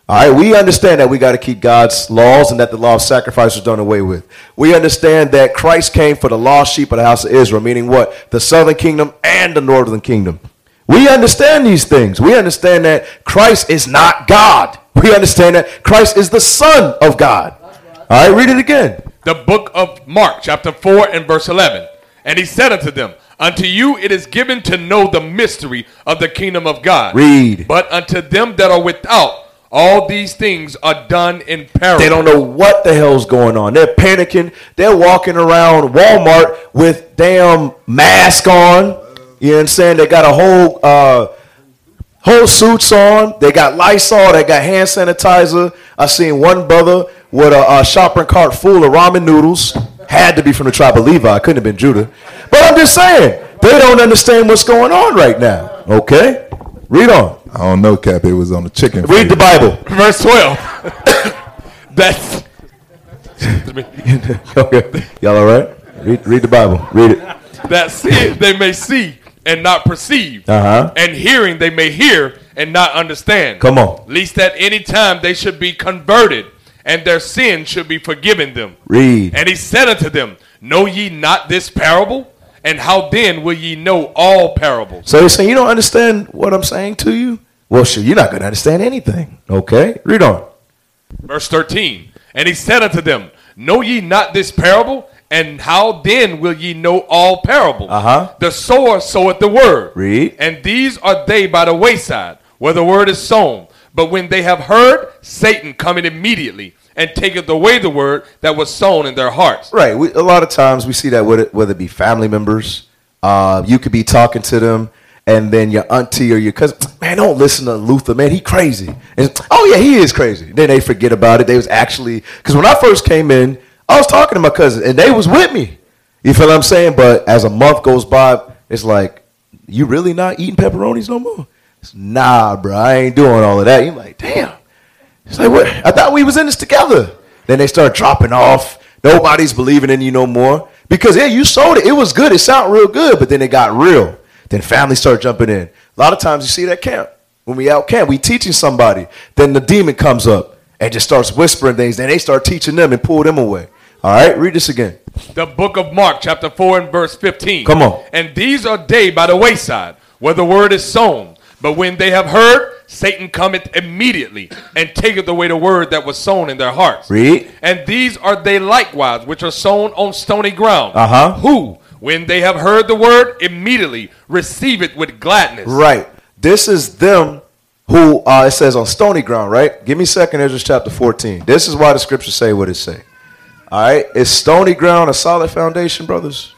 All right, we understand that we got to keep God's laws and that the law of sacrifice was done away with. We understand that Christ came for the lost sheep of the house of Israel, meaning what? The southern kingdom and the northern kingdom. We understand these things. We understand that Christ is not God. We understand that Christ is the Son of God. All right, read it again. The book of Mark, chapter 4 and verse 11. And he said unto them, Unto you it is given to know the mystery of the kingdom of God. Read. But unto them that are without, all these things are done in parables. They don't know what the hell's going on. They're panicking. They're walking around Walmart with damn mask on. You know what I'm saying? They got a whole uh, whole suits on. They got Lysol. They got hand sanitizer. I seen one brother with a, a shopping cart full of ramen noodles. Had to be from the tribe of Levi. Couldn't have been Judah. But I'm just saying they don't understand what's going on right now. Okay, read on. I don't know, Cap. It was on the chicken. Read the Bible. Verse 12. That's. okay, y'all all right? Read, read the Bible. Read it. that seeing they may see and not perceive, Uh-huh. and hearing they may hear and not understand. Come on. Least at any time they should be converted, and their sin should be forgiven them. Read. And he said unto them, Know ye not this parable? And how then will ye know all parables? So you're saying you don't understand what I'm saying to you? Well, sure, you're not going to understand anything. Okay, read on. Verse 13. And he said unto them, Know ye not this parable? And how then will ye know all parables? Uh-huh. The sower soweth the word. Read. And these are they by the wayside, where the word is sown. But when they have heard, Satan cometh immediately and taketh away the word that was sown in their hearts. Right. We, a lot of times we see that whether, whether it be family members, uh, you could be talking to them, and then your auntie or your cousin, man, don't listen to Luther, man, he crazy. And, oh yeah, he is crazy. Then they forget about it. They was actually because when I first came in, I was talking to my cousin, and they was with me. You feel what I'm saying? But as a month goes by, it's like, you really not eating pepperonis no more? It's, nah, bro, I ain't doing all of that. You're like, damn. It's like, what? I thought we was in this together. Then they start dropping off. Nobody's believing in you no more. Because, yeah, you sold it. It was good. It sounded real good. But then it got real. Then family start jumping in. A lot of times you see that camp. When we out camp, we teaching somebody. Then the demon comes up and just starts whispering things. Then they start teaching them and pull them away. All right, read this again. The book of Mark, chapter 4 and verse 15. Come on. And these are they by the wayside, where the word is sown. But when they have heard, Satan cometh immediately and taketh away the word that was sown in their hearts. Read. And these are they likewise, which are sown on stony ground. Uh-huh. Who, when they have heard the word, immediately receive it with gladness. Right. This is them who uh, it says on stony ground, right? Give me second Esdras chapter 14. This is why the scriptures say what it say. All right. Is stony ground a solid foundation, brothers?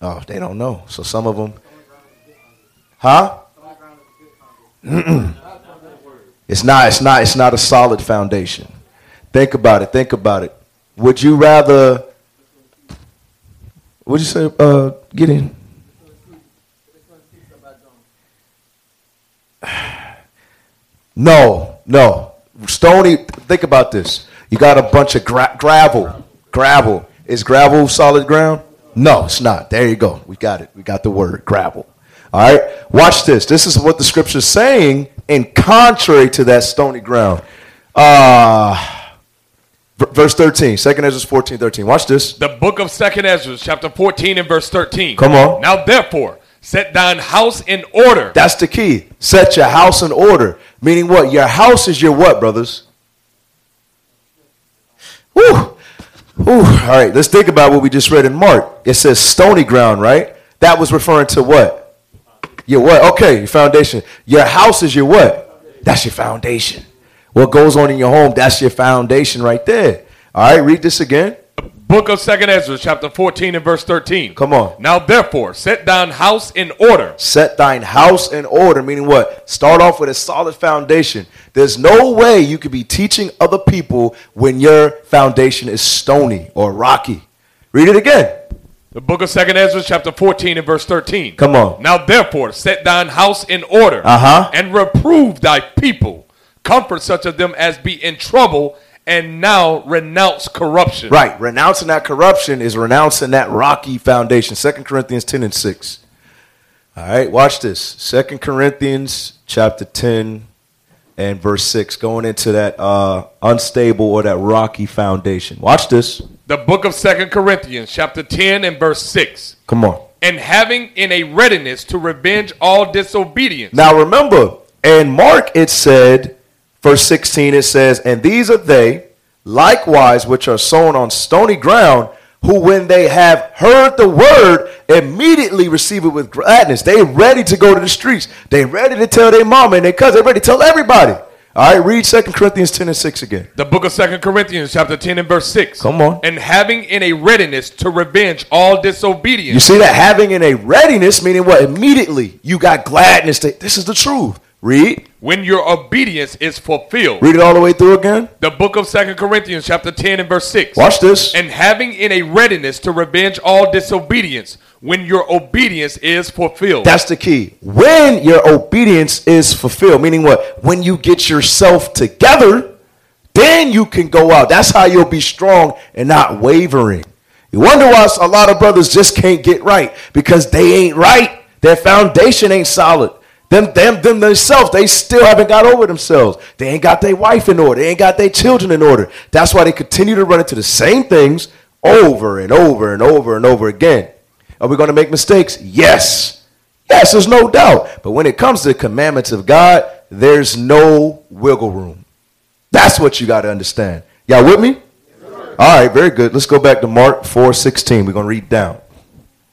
Oh, they don't know. So some of them. Huh? It's not, it's not, it's not a solid foundation. Think about it. Think about it. Would you rather what'd you say, uh, get in? No, no. Stony, think about this. You got a bunch of gra- gravel. Gravel. Is gravel solid ground? No, it's not. There you go. We got it. We got the word gravel. All right. Watch this. This is what the scripture is saying and contrary to that stony ground. Uh, verse 13. 2 Esdras 14, 13. Watch this. The book of Second Esdras, chapter 14 and verse 13. Come on. Now therefore, set thine house in order. That's the key. Set your house in order. Meaning what? Your house is your what, brothers? Woo. Woo. All right, let's think about what we just read in Mark. It says stony ground, right? That was referring to what? Your what? Okay, your foundation. Your house is your what? That's your foundation. What goes on in your home, that's your foundation right there. All right, read this again. Book of Second Esdras, chapter 14 and verse 13. Come on. Now therefore, set thine house in order. Set thine house in order, meaning what? Start off with a solid foundation. There's no way you could be teaching other people when your foundation is stony or rocky. Read it again. The book of Second Esdras, chapter 14 and verse 13. Come on. Now therefore, set thine house in order, Uh-huh. and reprove thy people. Comfort such of them as be in trouble, and now renounce corruption. Right. Renouncing that corruption is renouncing that rocky foundation. 2 Corinthians 10 and 6. All right, watch this. 2 Corinthians chapter 10, and verse 6, going into that uh, unstable or that rocky foundation. Watch this. The book of Second Corinthians, chapter 10 and verse 6. Come on. And having in a readiness to revenge all disobedience. Now remember, in Mark it said, verse 16, it says, And these are they, likewise, which are sown on stony ground, who when they have heard the word, immediately receive it with gladness. They ready to go to the streets. They ready to tell their mama and their cousin. They ready to tell everybody. All right, read 2 Corinthians 10 and 6 again. The book of Second Corinthians, chapter 10 and verse 6. Come on. And having in a readiness to revenge all disobedience. You see that having in a readiness, meaning what? Immediately you got gladness. To, this is the truth. Read. When your obedience is fulfilled. Read it all the way through again. The book of Second Corinthians, chapter 10 and verse 6. Watch this. And having in a readiness to revenge all disobedience when your obedience is fulfilled. That's the key. When your obedience is fulfilled, meaning what? When you get yourself together, then you can go out. That's how you'll be strong and not wavering. You wonder why a lot of brothers just can't get right because they ain't right. Their foundation ain't solid. Them, them, them themselves, they still haven't got over themselves. They ain't got their wife in order. They ain't got their children in order. That's why they continue to run into the same things over and over and over and over again. Are we going to make mistakes? Yes. Yes, there's no doubt. But when it comes to the commandments of God, there's no wiggle room. That's what you got to understand. Y'all with me? All right, very good. Let's go back to Mark 4 16. We're going to read down.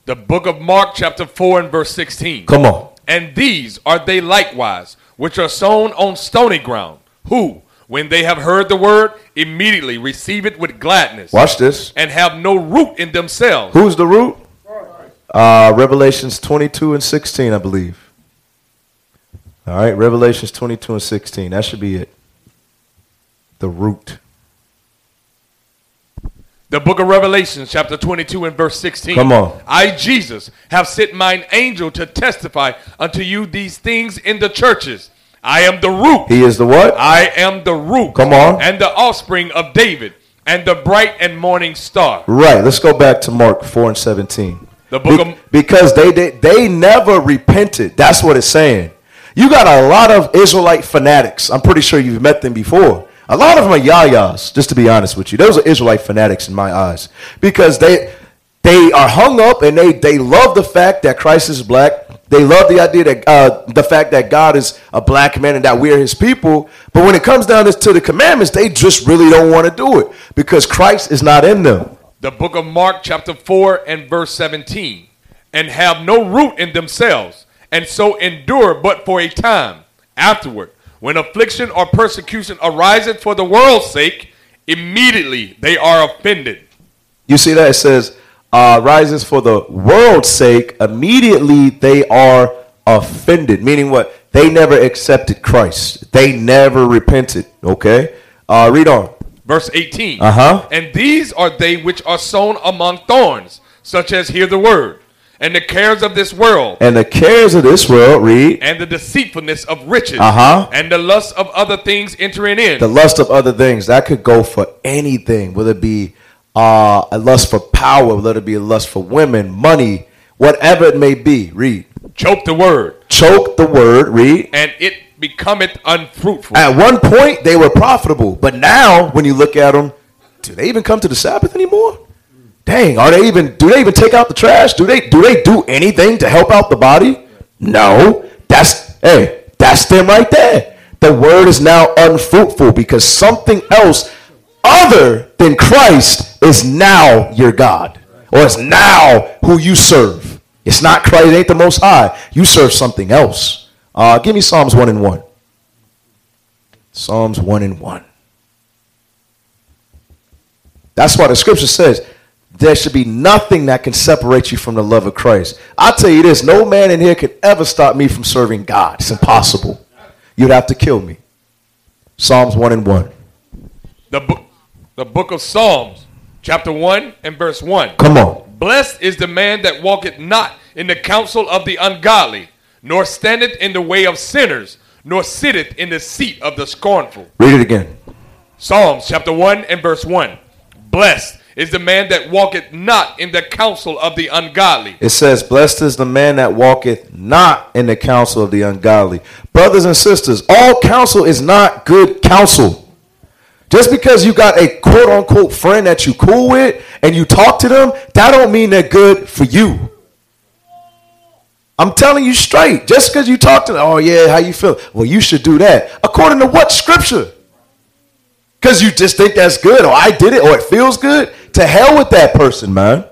the book of Mark, chapter 4 and verse 16. Come on. And these are they likewise, which are sown on stony ground, who, when they have heard the word, immediately receive it with gladness, Watch this. and have no root in themselves, Who's the root? Uh, Revelations 22 and 16, I believe. All right, Revelations 22 and 16. That should be it. The root. The book of Revelation, chapter 22 and verse 16. Come on. I, Jesus, have sent mine angel to testify unto you these things in the churches. I am the root. He is the what? I am the root. Come on. And the offspring of David, and the bright and morning star. Right. Let's go back to Mark 4 and 17. The book Be- of because they, they they never repented. That's what it's saying. You got a lot of Israelite fanatics. I'm pretty sure you've met them before. A lot of them are yayas, just to be honest with you. Those are Israelite fanatics in my eyes. Because they they are hung up and they they love the fact that Christ is black. They love the idea that uh, the fact that God is a black man and that we're his people. But when it comes down to to the commandments, they just really don't want to do it because Christ is not in them. the book of Mark, chapter 4 and verse 17. And have no root in themselves, and so endure but for a time. Afterward, when affliction or persecution ariseth for the world's sake, immediately they are offended. You see that it says, uh, rises for the world's sake, immediately they are offended. Meaning what? They never accepted Christ. They never repented. Okay? Uh, read on. Verse 18. Uh-huh. And these are they which are sown among thorns, such as hear the word, and the cares of this world, And the cares of this world, read, and the deceitfulness of riches, Uh-huh. and the lust of other things entering in. the lust of other things. That could go for anything, whether it be uh, a lust for power, whether it be a lust for women, money, whatever it may be. Read. Choke the word, Choke the word, read. and it becometh unfruitful. At one point, they were profitable, but now, when you look at them, do they even come to the Sabbath anymore? Dang, are they even? Do they even take out the trash? Do they? Do they do anything to help out the body? No. That's hey, that's them right there. The word is now unfruitful because something else other than Christ is now your God, or is now who you serve. It's not Christ. It ain't the Most High. You serve something else. Uh, give me Psalms one and one. Psalms 1 and 1. That's why the scripture says there should be nothing that can separate you from the love of Christ. I'll tell you this no man in here could ever stop me from serving God. It's impossible. You'd have to kill me. Psalms 1 and 1. the book, the book of Psalms, chapter one and verse one. Come on. Blessed is the man that walketh not in the counsel of the ungodly, nor standeth in the way of sinners, nor sitteth in the seat of the scornful. Read it again. Psalms chapter 1 and verse 1. Blessed is the man that walketh not in the counsel of the ungodly. It says, Blessed is the man that walketh not in the counsel of the ungodly. Brothers and sisters, all counsel is not good counsel. Just because you got a quote unquote friend that you cool with and you talk to them, that don't mean they're good for you. I'm telling you straight. Just because you talk to them, oh yeah, how you feel? Well, you should do that. According to what scripture? Because you just think that's good, or I did it, or it feels good. To hell with that person, man.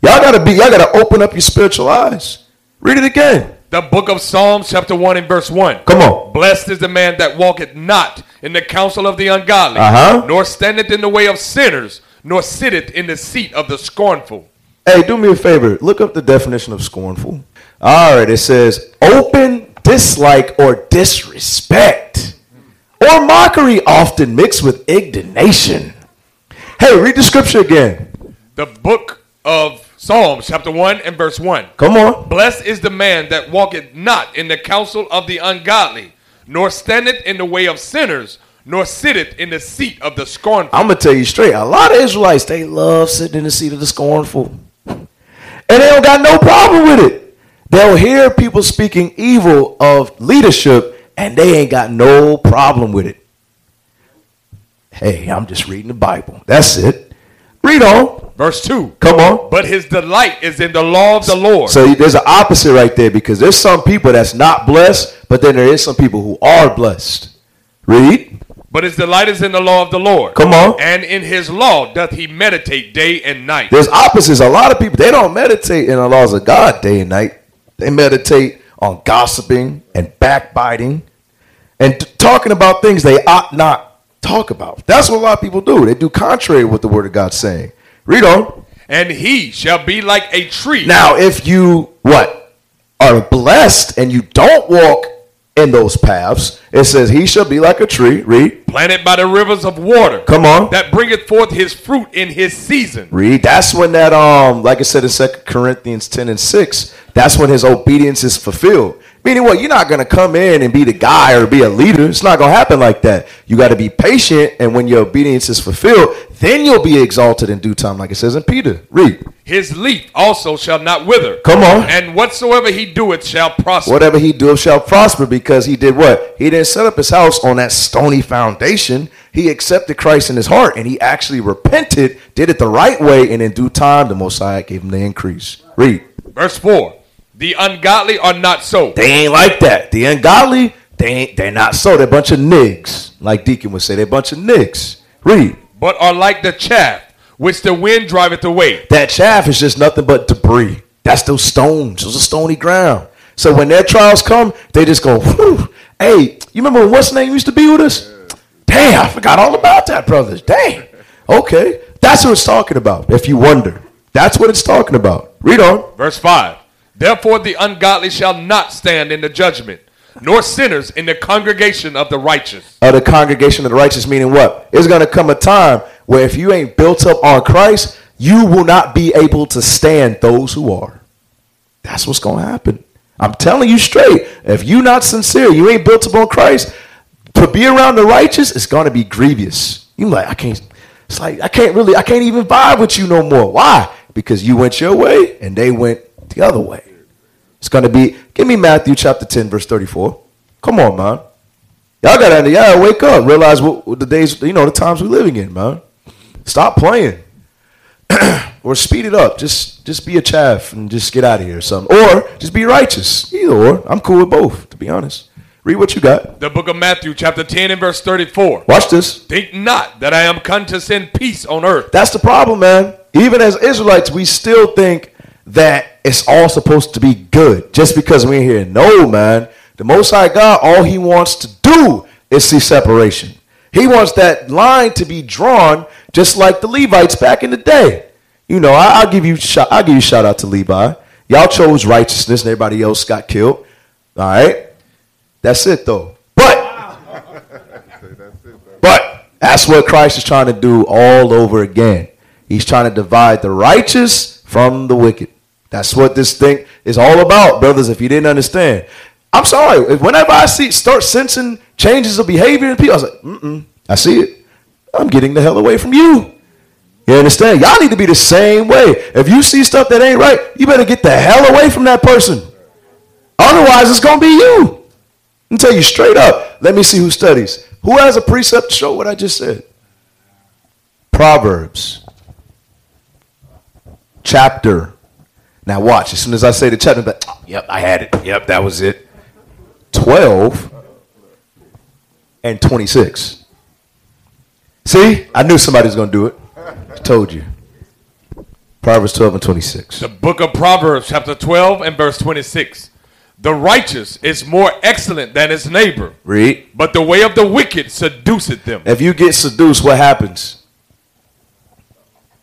Y'all gotta be, y'all gotta open up your spiritual eyes. Read it again. The book of Psalms, chapter 1 and verse 1. Come on. Blessed is the man that walketh not in the counsel of the ungodly, Uh-huh. nor standeth in the way of sinners, nor sitteth in the seat of the scornful. Hey, do me a favor. Look up the definition of scornful. All right, it says open dislike or disrespect or mockery often mixed with indignation. Hey, read the scripture again. The book of Psalms, chapter 1 and verse 1. Come on. Blessed is the man that walketh not in the counsel of the ungodly, nor standeth in the way of sinners, nor sitteth in the seat of the scornful. I'm gonna tell you straight. A lot of Israelites they love sitting in the seat of the scornful, and they don't got no problem with it. They'll hear people speaking evil of leadership, and they ain't got no problem with it. Hey, I'm just reading the Bible. That's it. Read on. Verse 2. Come on. But his delight is in the law of the Lord. So there's an opposite right there because there's some people that's not blessed, but then there is some people who are blessed. Read. But his delight is in the law of the Lord. Come on. And in his law doth he meditate day and night. There's opposites. A lot of people they don't meditate in the laws of God day and night. They meditate on gossiping and backbiting and t- talking about things they ought not talk about. That's what a lot of people do. They do contrary to what the word of God's saying. Read on. And he shall be like a tree. Now, if you what are blessed and you don't walk in those paths, it says he shall be like a tree. Read. planted by the rivers of water. Come on. That bringeth forth his fruit in his season. Read. That's when that um, like I said in Second Corinthians ten and six. That's when his obedience is fulfilled. Meaning what? You're not gonna come in and be the guy or be a leader. It's not gonna happen like that. You got to be patient, and when your obedience is fulfilled, then you'll be exalted in due time, like it says in Peter. Read. His leaf also shall not wither. Come on. And whatsoever he doeth shall prosper. Whatever he doeth shall prosper, because he did what? He didn't set up his house on that stony foundation. He accepted Christ in his heart, and he actually repented, did it the right way, and in due time, the Messiah gave him the increase. Read. Verse 4 The ungodly are not so, They ain't like that. The ungodly, they ain't they're not so. They're a bunch of nigs. Like Deacon would say, they're a bunch of nigs. Read. but are like the chaff which the wind driveth away. That chaff is just nothing but debris. That's those stones. Those are stony ground. So when their trials come, they just go, Whew. hey, you remember when what's name used to be with us? Damn, I forgot all about that, brothers. Dang. Okay. That's what it's talking about, if you wonder. That's what it's talking about. Read on. Verse 5 Therefore the ungodly shall not stand in the judgment, nor sinners in the congregation of the righteous. of the congregation of the righteous, meaning what? There's going to come a time where if you ain't built up on Christ, you will not be able to stand those who are. That's what's going to happen. I'm telling you straight. If you not sincere, you ain't built up on Christ, to be around the righteous, it's going to be grievous. You like, I can't, it's like, I can't really, I can't even vibe with you no more. Why? Because you went your way and they went the other way. It's going to be, give me Matthew chapter 10, verse 34. Come on, man. Y'all gotta, y'all wake up, realize what, what the days, you know, the times we're living in, man. Stop playing, or speed it up. Just, just be a chaff and just get out of here or something, or just be righteous. Either or, I'm cool with both, to be honest. Read what you got. The book of Matthew, chapter 10, and verse 34. Watch this. Think not that I am come to send peace on earth. That's the problem, man. Even as Israelites, we still think that it's all supposed to be good just because we're here. No, man. The Most High God, all He wants to do is see separation. He wants that line to be drawn just like the Levites back in the day. You know, I, will give you. I'll give you shout out to Levi. Y'all chose righteousness, and everybody else got killed. All right, that's it though. But but that's what Christ is trying to do all over again. He's trying to divide the righteous from the wicked. That's what this thing is all about, brothers. If you didn't understand, I'm sorry. Whenever I see start sensing changes of behavior in people, I was like, mm I see it. I'm getting the hell away from you. You understand? Y'all need to be the same way. If you see stuff that ain't right, you better get the hell away from that person. Otherwise, it's gonna be you. I'm tell you straight up. Let me see who studies. Who has a precept to show what I just said? Proverbs chapter. Now watch. As soon as I say the chapter, but oh, ah, yep, I had it. Yep, that was it. Twelve and twenty-six. See, I knew somebody was gonna do it. I told you. Proverbs twelve and twenty-six. The book of Proverbs, chapter 12 and verse 26. The righteous is more excellent than his neighbor, Read. but the way of the wicked seduceth them. If you get seduced, what happens?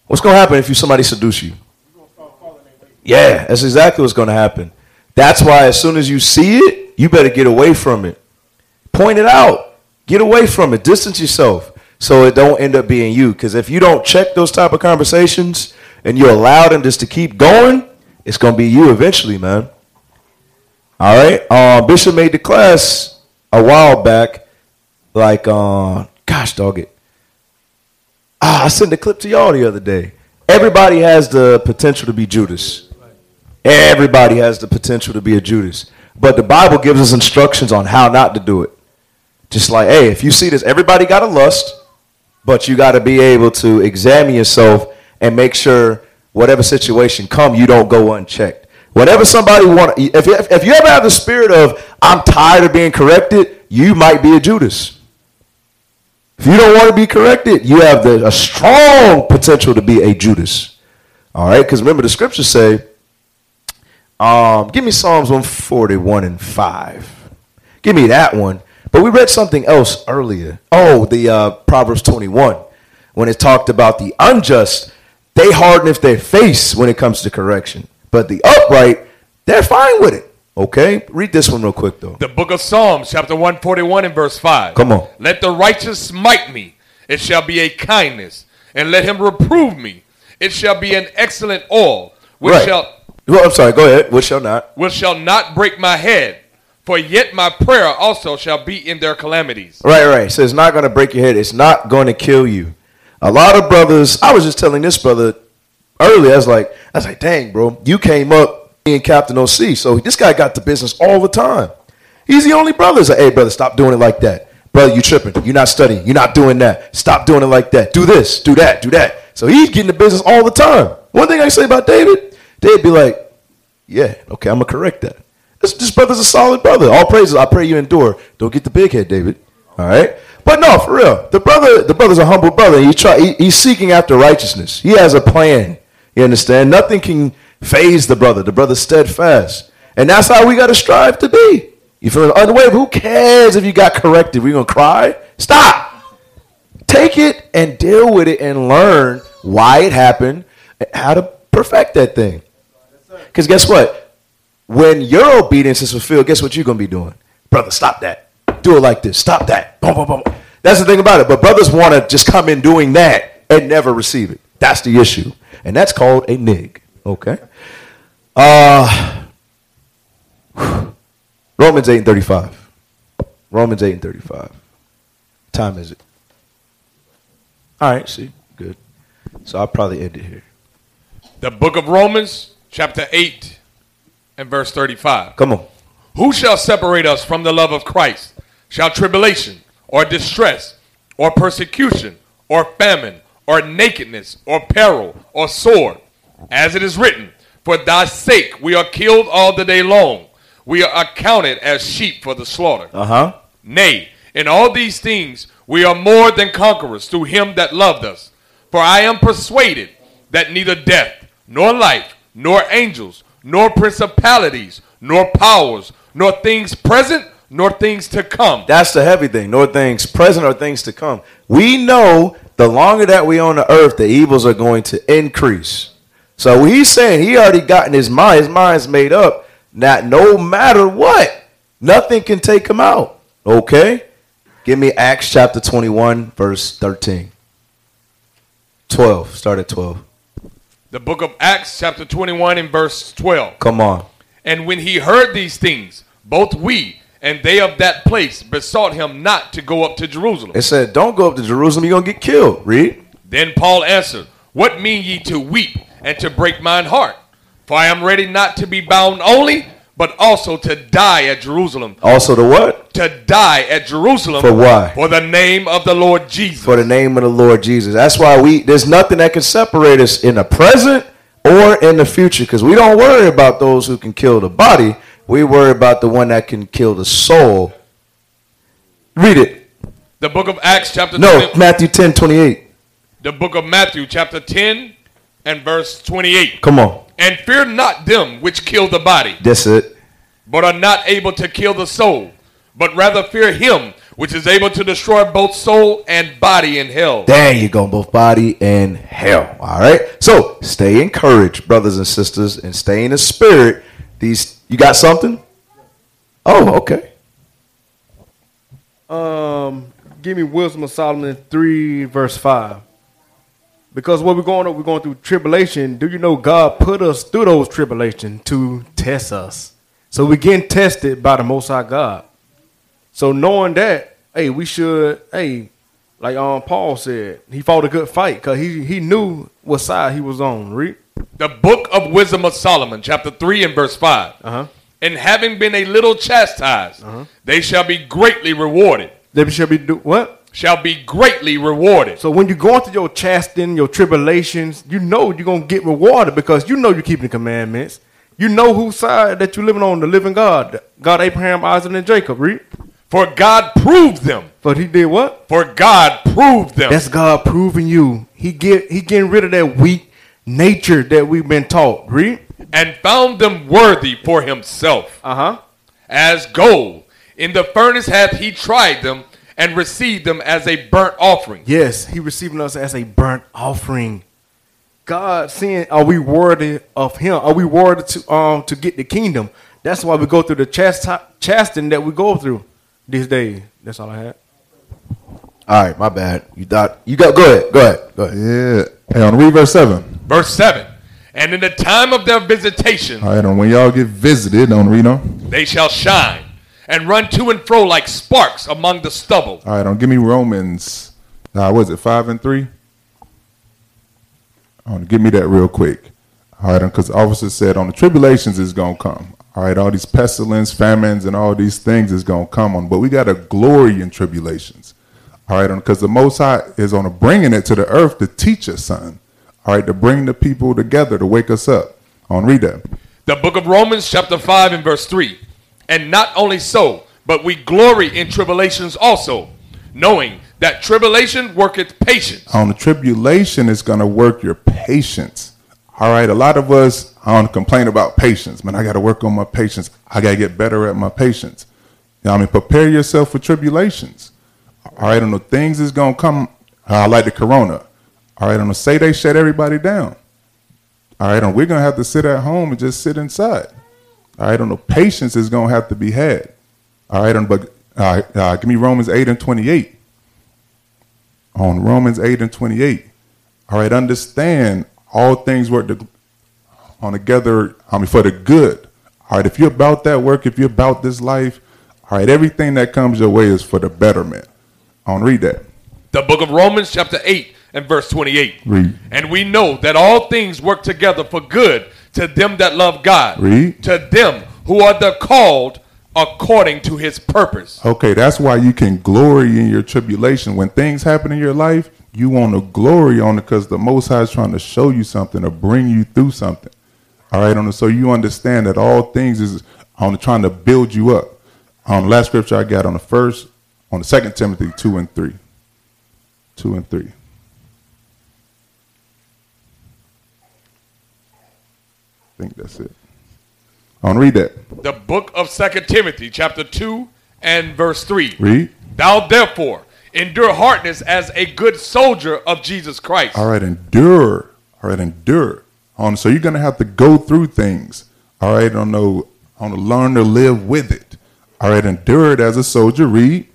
What's gonna happen if you somebody seduce you? Yeah, that's exactly what's gonna happen. That's why as soon as you see it, you better get away from it. Point it out. Get away from it. Distance yourself so it don't end up being you. Because if you don't check those type of conversations and you allow them just to keep going, it's gonna be you eventually, man. All right. Uh, Bishop made the class a while back, like, uh, gosh, dog it. Ah, I sent a clip to y'all the other day. Everybody has the potential to be Judas. Everybody has the potential to be a Judas. But the Bible gives us instructions on how not to do it. Just like, hey, if you see this, everybody got a lust, but you got to be able to examine yourself and make sure whatever situation come, you don't go unchecked. Whenever somebody want, if you, if you ever have the spirit of I'm tired of being corrected, you might be a Judas. If you don't want to be corrected, you have the, a strong potential to be a Judas. All right, because remember the scriptures say, um, give me Psalms 141 and 5. Give me that one. But we read something else earlier. Oh, the uh, Proverbs 21, when it talked about the unjust, they hardeneth their face when it comes to correction. But the upright, they're fine with it. Okay? Read this one real quick, though. The book of Psalms, chapter 141 and verse 5. Come on. Let the righteous smite me, it shall be a kindness, and let him reprove me, it shall be an excellent oil, which Right. shall Well, I'm sorry, go ahead. What shall not? which shall not break my head, for yet my prayer also shall be in their calamities. Right, right. So it's not going to break your head. It's not going to kill you. A lot of brothers, I was just telling this brother earlier, I was like, I was like, dang, bro, you came up being Captain OC. So this guy got the business all the time. He's the only brother. He's like, hey, brother, stop doing it like that. Brother, you tripping. You're not studying. You're not doing that. Stop doing it like that. Do this, do that, do that. So he's getting the business all the time. One thing I say about David, David be like, yeah, okay, I'm to correct that. This, this brother's a solid brother. All praises. I pray you endure. Don't get the big head, David. All right. But no, for real, the brother, the brother's a humble brother. He try, he, he's seeking after righteousness. He has a plan. You understand? Nothing can phase the brother. The brother's steadfast, and that's how we got to strive to be. You feel unwavering? Who cares if you got corrected? We gonna cry? Stop. Take it and deal with it and learn why it happened, how to perfect that thing. Because guess what? When your obedience is fulfilled, guess what you're gonna be doing, brother? Stop that. Do it like this. Stop that. Boom, boom, boom. That's the thing about it. But brothers want to just come in doing that and never receive it. That's the issue, and that's called a nig. Okay. Uh Romans eight and thirty-five. Romans eight and thirty-five. Time is it? All right. See, good. So I'll probably end it here. The book of Romans, chapter 8 and verse 35. Come on. Who shall separate us from the love of Christ? Shall tribulation, or distress, or persecution, or famine, or nakedness, or peril, or sword? As it is written, For thy sake we are killed all the day long. We are accounted as sheep for the slaughter. Uh huh. Nay, in all these things we are more than conquerors through him that loved us. For I am persuaded that neither death, nor life, nor angels, nor principalities, nor powers, nor things present, nor things to come. That's the heavy thing. Nor things present or things to come. We know the longer that we on the earth, the evils are going to increase. So he's saying he already got in his mind. His mind's made up. That no matter what, nothing can take him out. Okay? Give me Acts chapter 21, verse 13. 12. Start at 12. The book of Acts, chapter 21, and verse 12. Come on. And when he heard these things, both we and they of that place besought him not to go up to Jerusalem. It said, don't go up to Jerusalem. You're going to get killed. Read. Then Paul answered, What mean ye to weep and to break mine heart? For I am ready not to be bound only, but also to die at Jerusalem. Also, the what? To die at Jerusalem. For why? For the name of the Lord Jesus. For the name of the Lord Jesus. That's why we there's nothing that can separate us in the present or in the future because we don't worry about those who can kill the body. We worry about the one that can kill the soul. Read it. the book of Acts, chapter No, 20 Matthew 10 28. the book of Matthew, chapter 10 and verse 28. Come on. And fear not them which kill the body, That's it. but are not able to kill the soul, but rather fear him which is able to destroy both soul and body in hell. There you go, both body and hell. All right. So stay encouraged, brothers and sisters, and stay in the spirit. These you got something? Oh, okay. Um, give me Wisdom of Solomon three verse five. Because what we're going through, we're going through tribulation. Do you know God put us through those tribulation to test us? So we're getting tested by the Most High God. So knowing that, hey, we should, hey, like um Paul said, he fought a good fight because he he knew what side he was on. Read. The book of wisdom of Solomon, chapter 3 and verse 5. Uh-huh. And having been a little chastised, they shall be greatly rewarded. They shall be do what? Shall be greatly rewarded. So when you're going through your chastising, your tribulations, you know you're gonna get rewarded because you know you're keeping the commandments. You know whose side that you're living on, the living God, God Abraham, Isaac, and Jacob. Read. For God proved them. But he did what? For God proved them. That's God proving you. He get he getting rid of that weak nature that we've been taught. Read. and found them worthy for himself. Uh huh. As gold. In the furnace hath he tried them and received them as a burnt offering. Yes, he received us as a burnt offering. God saying, are we worthy of him? Are we worthy to um to get the kingdom? That's why we go through the chasti- chastening that we go through these days. That's all I had. All right, my bad. You thought you got go ahead. Go ahead. Go ahead. Yeah. Hey, on read verse 7. Verse 7 And in the time of their visitation, All right, and when y'all get visited, on read on. they shall shine and run to and fro like sparks among the stubble. All right, on give me Romans, uh, what is it, 5 and 3? On give me that real quick. All right, because the officer said on the tribulations is going to come. All right, all these pestilence, famines, and all these things is going to come on. But we got a glory in tribulations. All right, because the Most High is on a bringing it to the earth to teach us something. All right, to bring the people together to wake us up. On read that. The book of Romans, chapter 5, and verse 3. And not only so, but we glory in tribulations also, knowing that tribulation worketh patience. on the tribulation is going to work your patience. All right, a lot of us I don't complain about patience. Man, I got to work on my patience. I got to get better at my patience. You know I mean, prepare yourself for tribulations. All right, on the things is going to come. Uh, I like the corona. All right, on the say they shut everybody down. All right, and we're going to have to sit at home and just sit inside. All right, on the patience is going to have to be had. All right, but uh, uh, give me Romans eight and twenty eight on Romans 8 and 28. All right, understand all things work to, on together, I mean, for the good. All right, if you're about that work, if you're about this life, all right, everything that comes your way is for the betterment. On read that. The book of Romans, chapter 8, and verse 28. Read. And we know that all things work together for good to them that love God, Read. to them who are the called according to his purpose. Okay, that's why you can glory in your tribulation. When things happen in your life, you want to glory on it because the Most High is trying to show you something or bring you through something. All right, on so you understand that all things is on trying to build you up. On the last scripture I got on the first, on the second Timothy two and three, two and three. I think that's it. On read that. The book of Second Timothy, chapter 2, and verse 3. Read. Thou therefore endure hardness as a good soldier of Jesus Christ. All right, endure. All right, endure. On so you're gonna have to go through things. All right, on the on to learn to live with it. All right, endure it as a soldier. Read.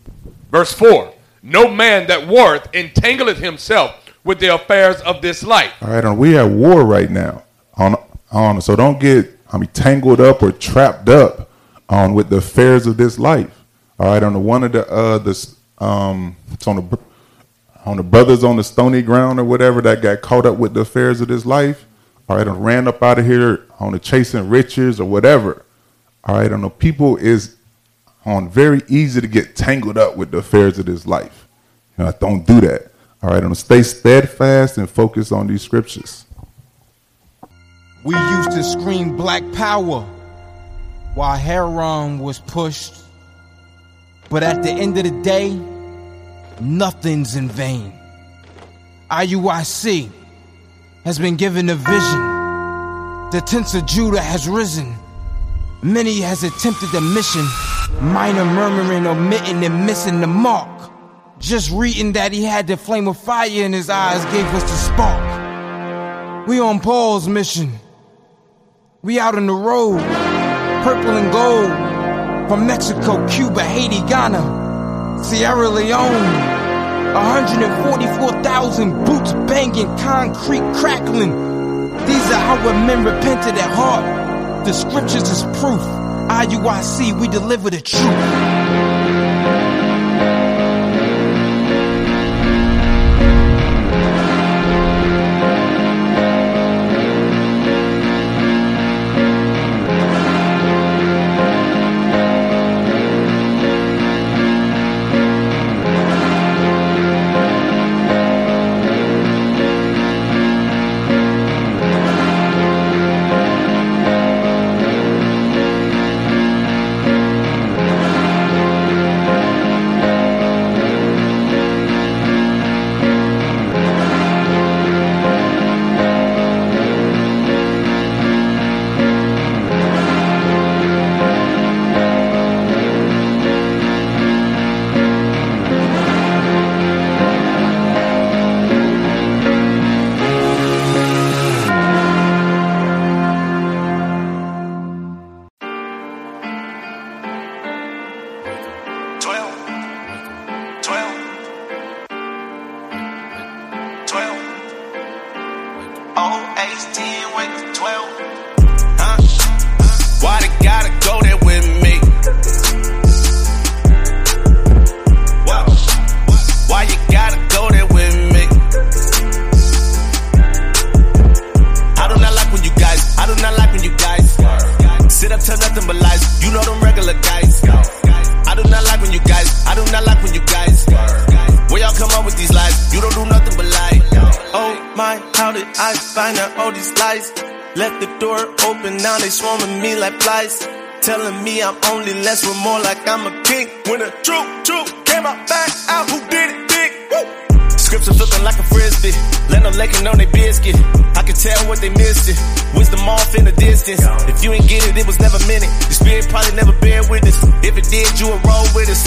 Verse 4 No man that warreth entangleth himself with the affairs of this life. All right, on we at war right now. On on so don't get I mean tangled up or trapped up on with the affairs of this life. All right, on the one of the uh this um it's on the on the brothers on the stony ground or whatever that got caught up with the affairs of this life, all right, and ran up out of here on the chasing riches or whatever. All right, on the people is on very easy to get tangled up with the affairs of this life. You know, don't do that. All right, and stay steadfast and focus on these scriptures. We used to scream black power while Heron was pushed. But at the end of the day, nothing's in vain. IUIC has been given a vision. The tents of Judah has risen. Many has attempted the mission. Minor murmuring, omitting, and missing the mark. Just reading that he had the flame of fire in his eyes gave us the spark. We on Paul's mission. We out on the road, purple and gold. From Mexico, Cuba, Haiti, Ghana, Sierra Leone. 144,000 boots banging, concrete crackling. These are how we men repented at heart. The scriptures is proof. IUIC, we deliver the truth. Telling me I'm only less with more like I'm a king. When the truth, truth came out back out, who did it big? Woo! Scripture flipping like a frisbee. Let them licking on their biscuit. I can tell what they missed it. Wisdom off in the distance. If you ain't get it, it was never meant it. Your spirit probably never bear witness. If it did, you would roll with us.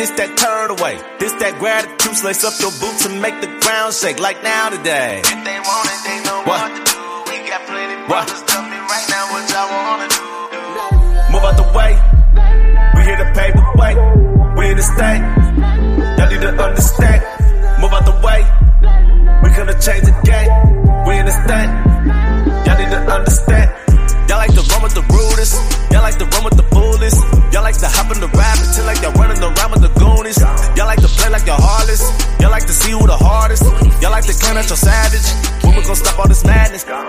This that, turn away. This that gratitude. Lace up your boots and make the ground shake like now today. If they want it, they know what, to do. We got plenty brothers. Me right now what y'all wanna do. Move out the way. We here to pave the way. We in the state. Y'all need to understand. Move out the way. We gonna change the Y'all like play like y'all like to see who the hardest. Y'all like to count out your savage. When we gon' stop all this madness? Twelve.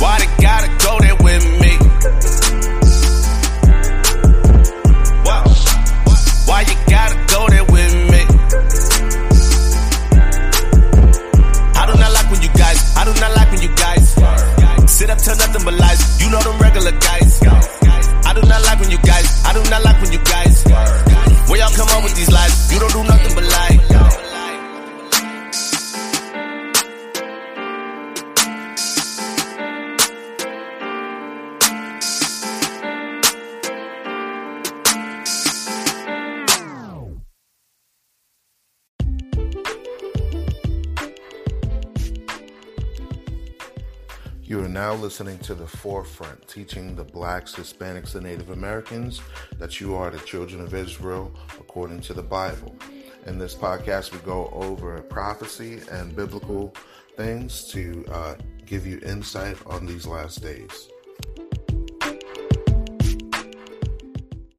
Why they gotta go there with me? tell nothing but lies. You know them regular guys. I do not like when you guys. I do not like when you guys. Where y'all come up with these lies? You don't do nothing. Now listening to The Forefront, teaching the blacks, Hispanics, and Native Americans that you are the children of Israel according to the Bible. In this podcast, we go over prophecy and biblical things to uh, give you insight on these last days.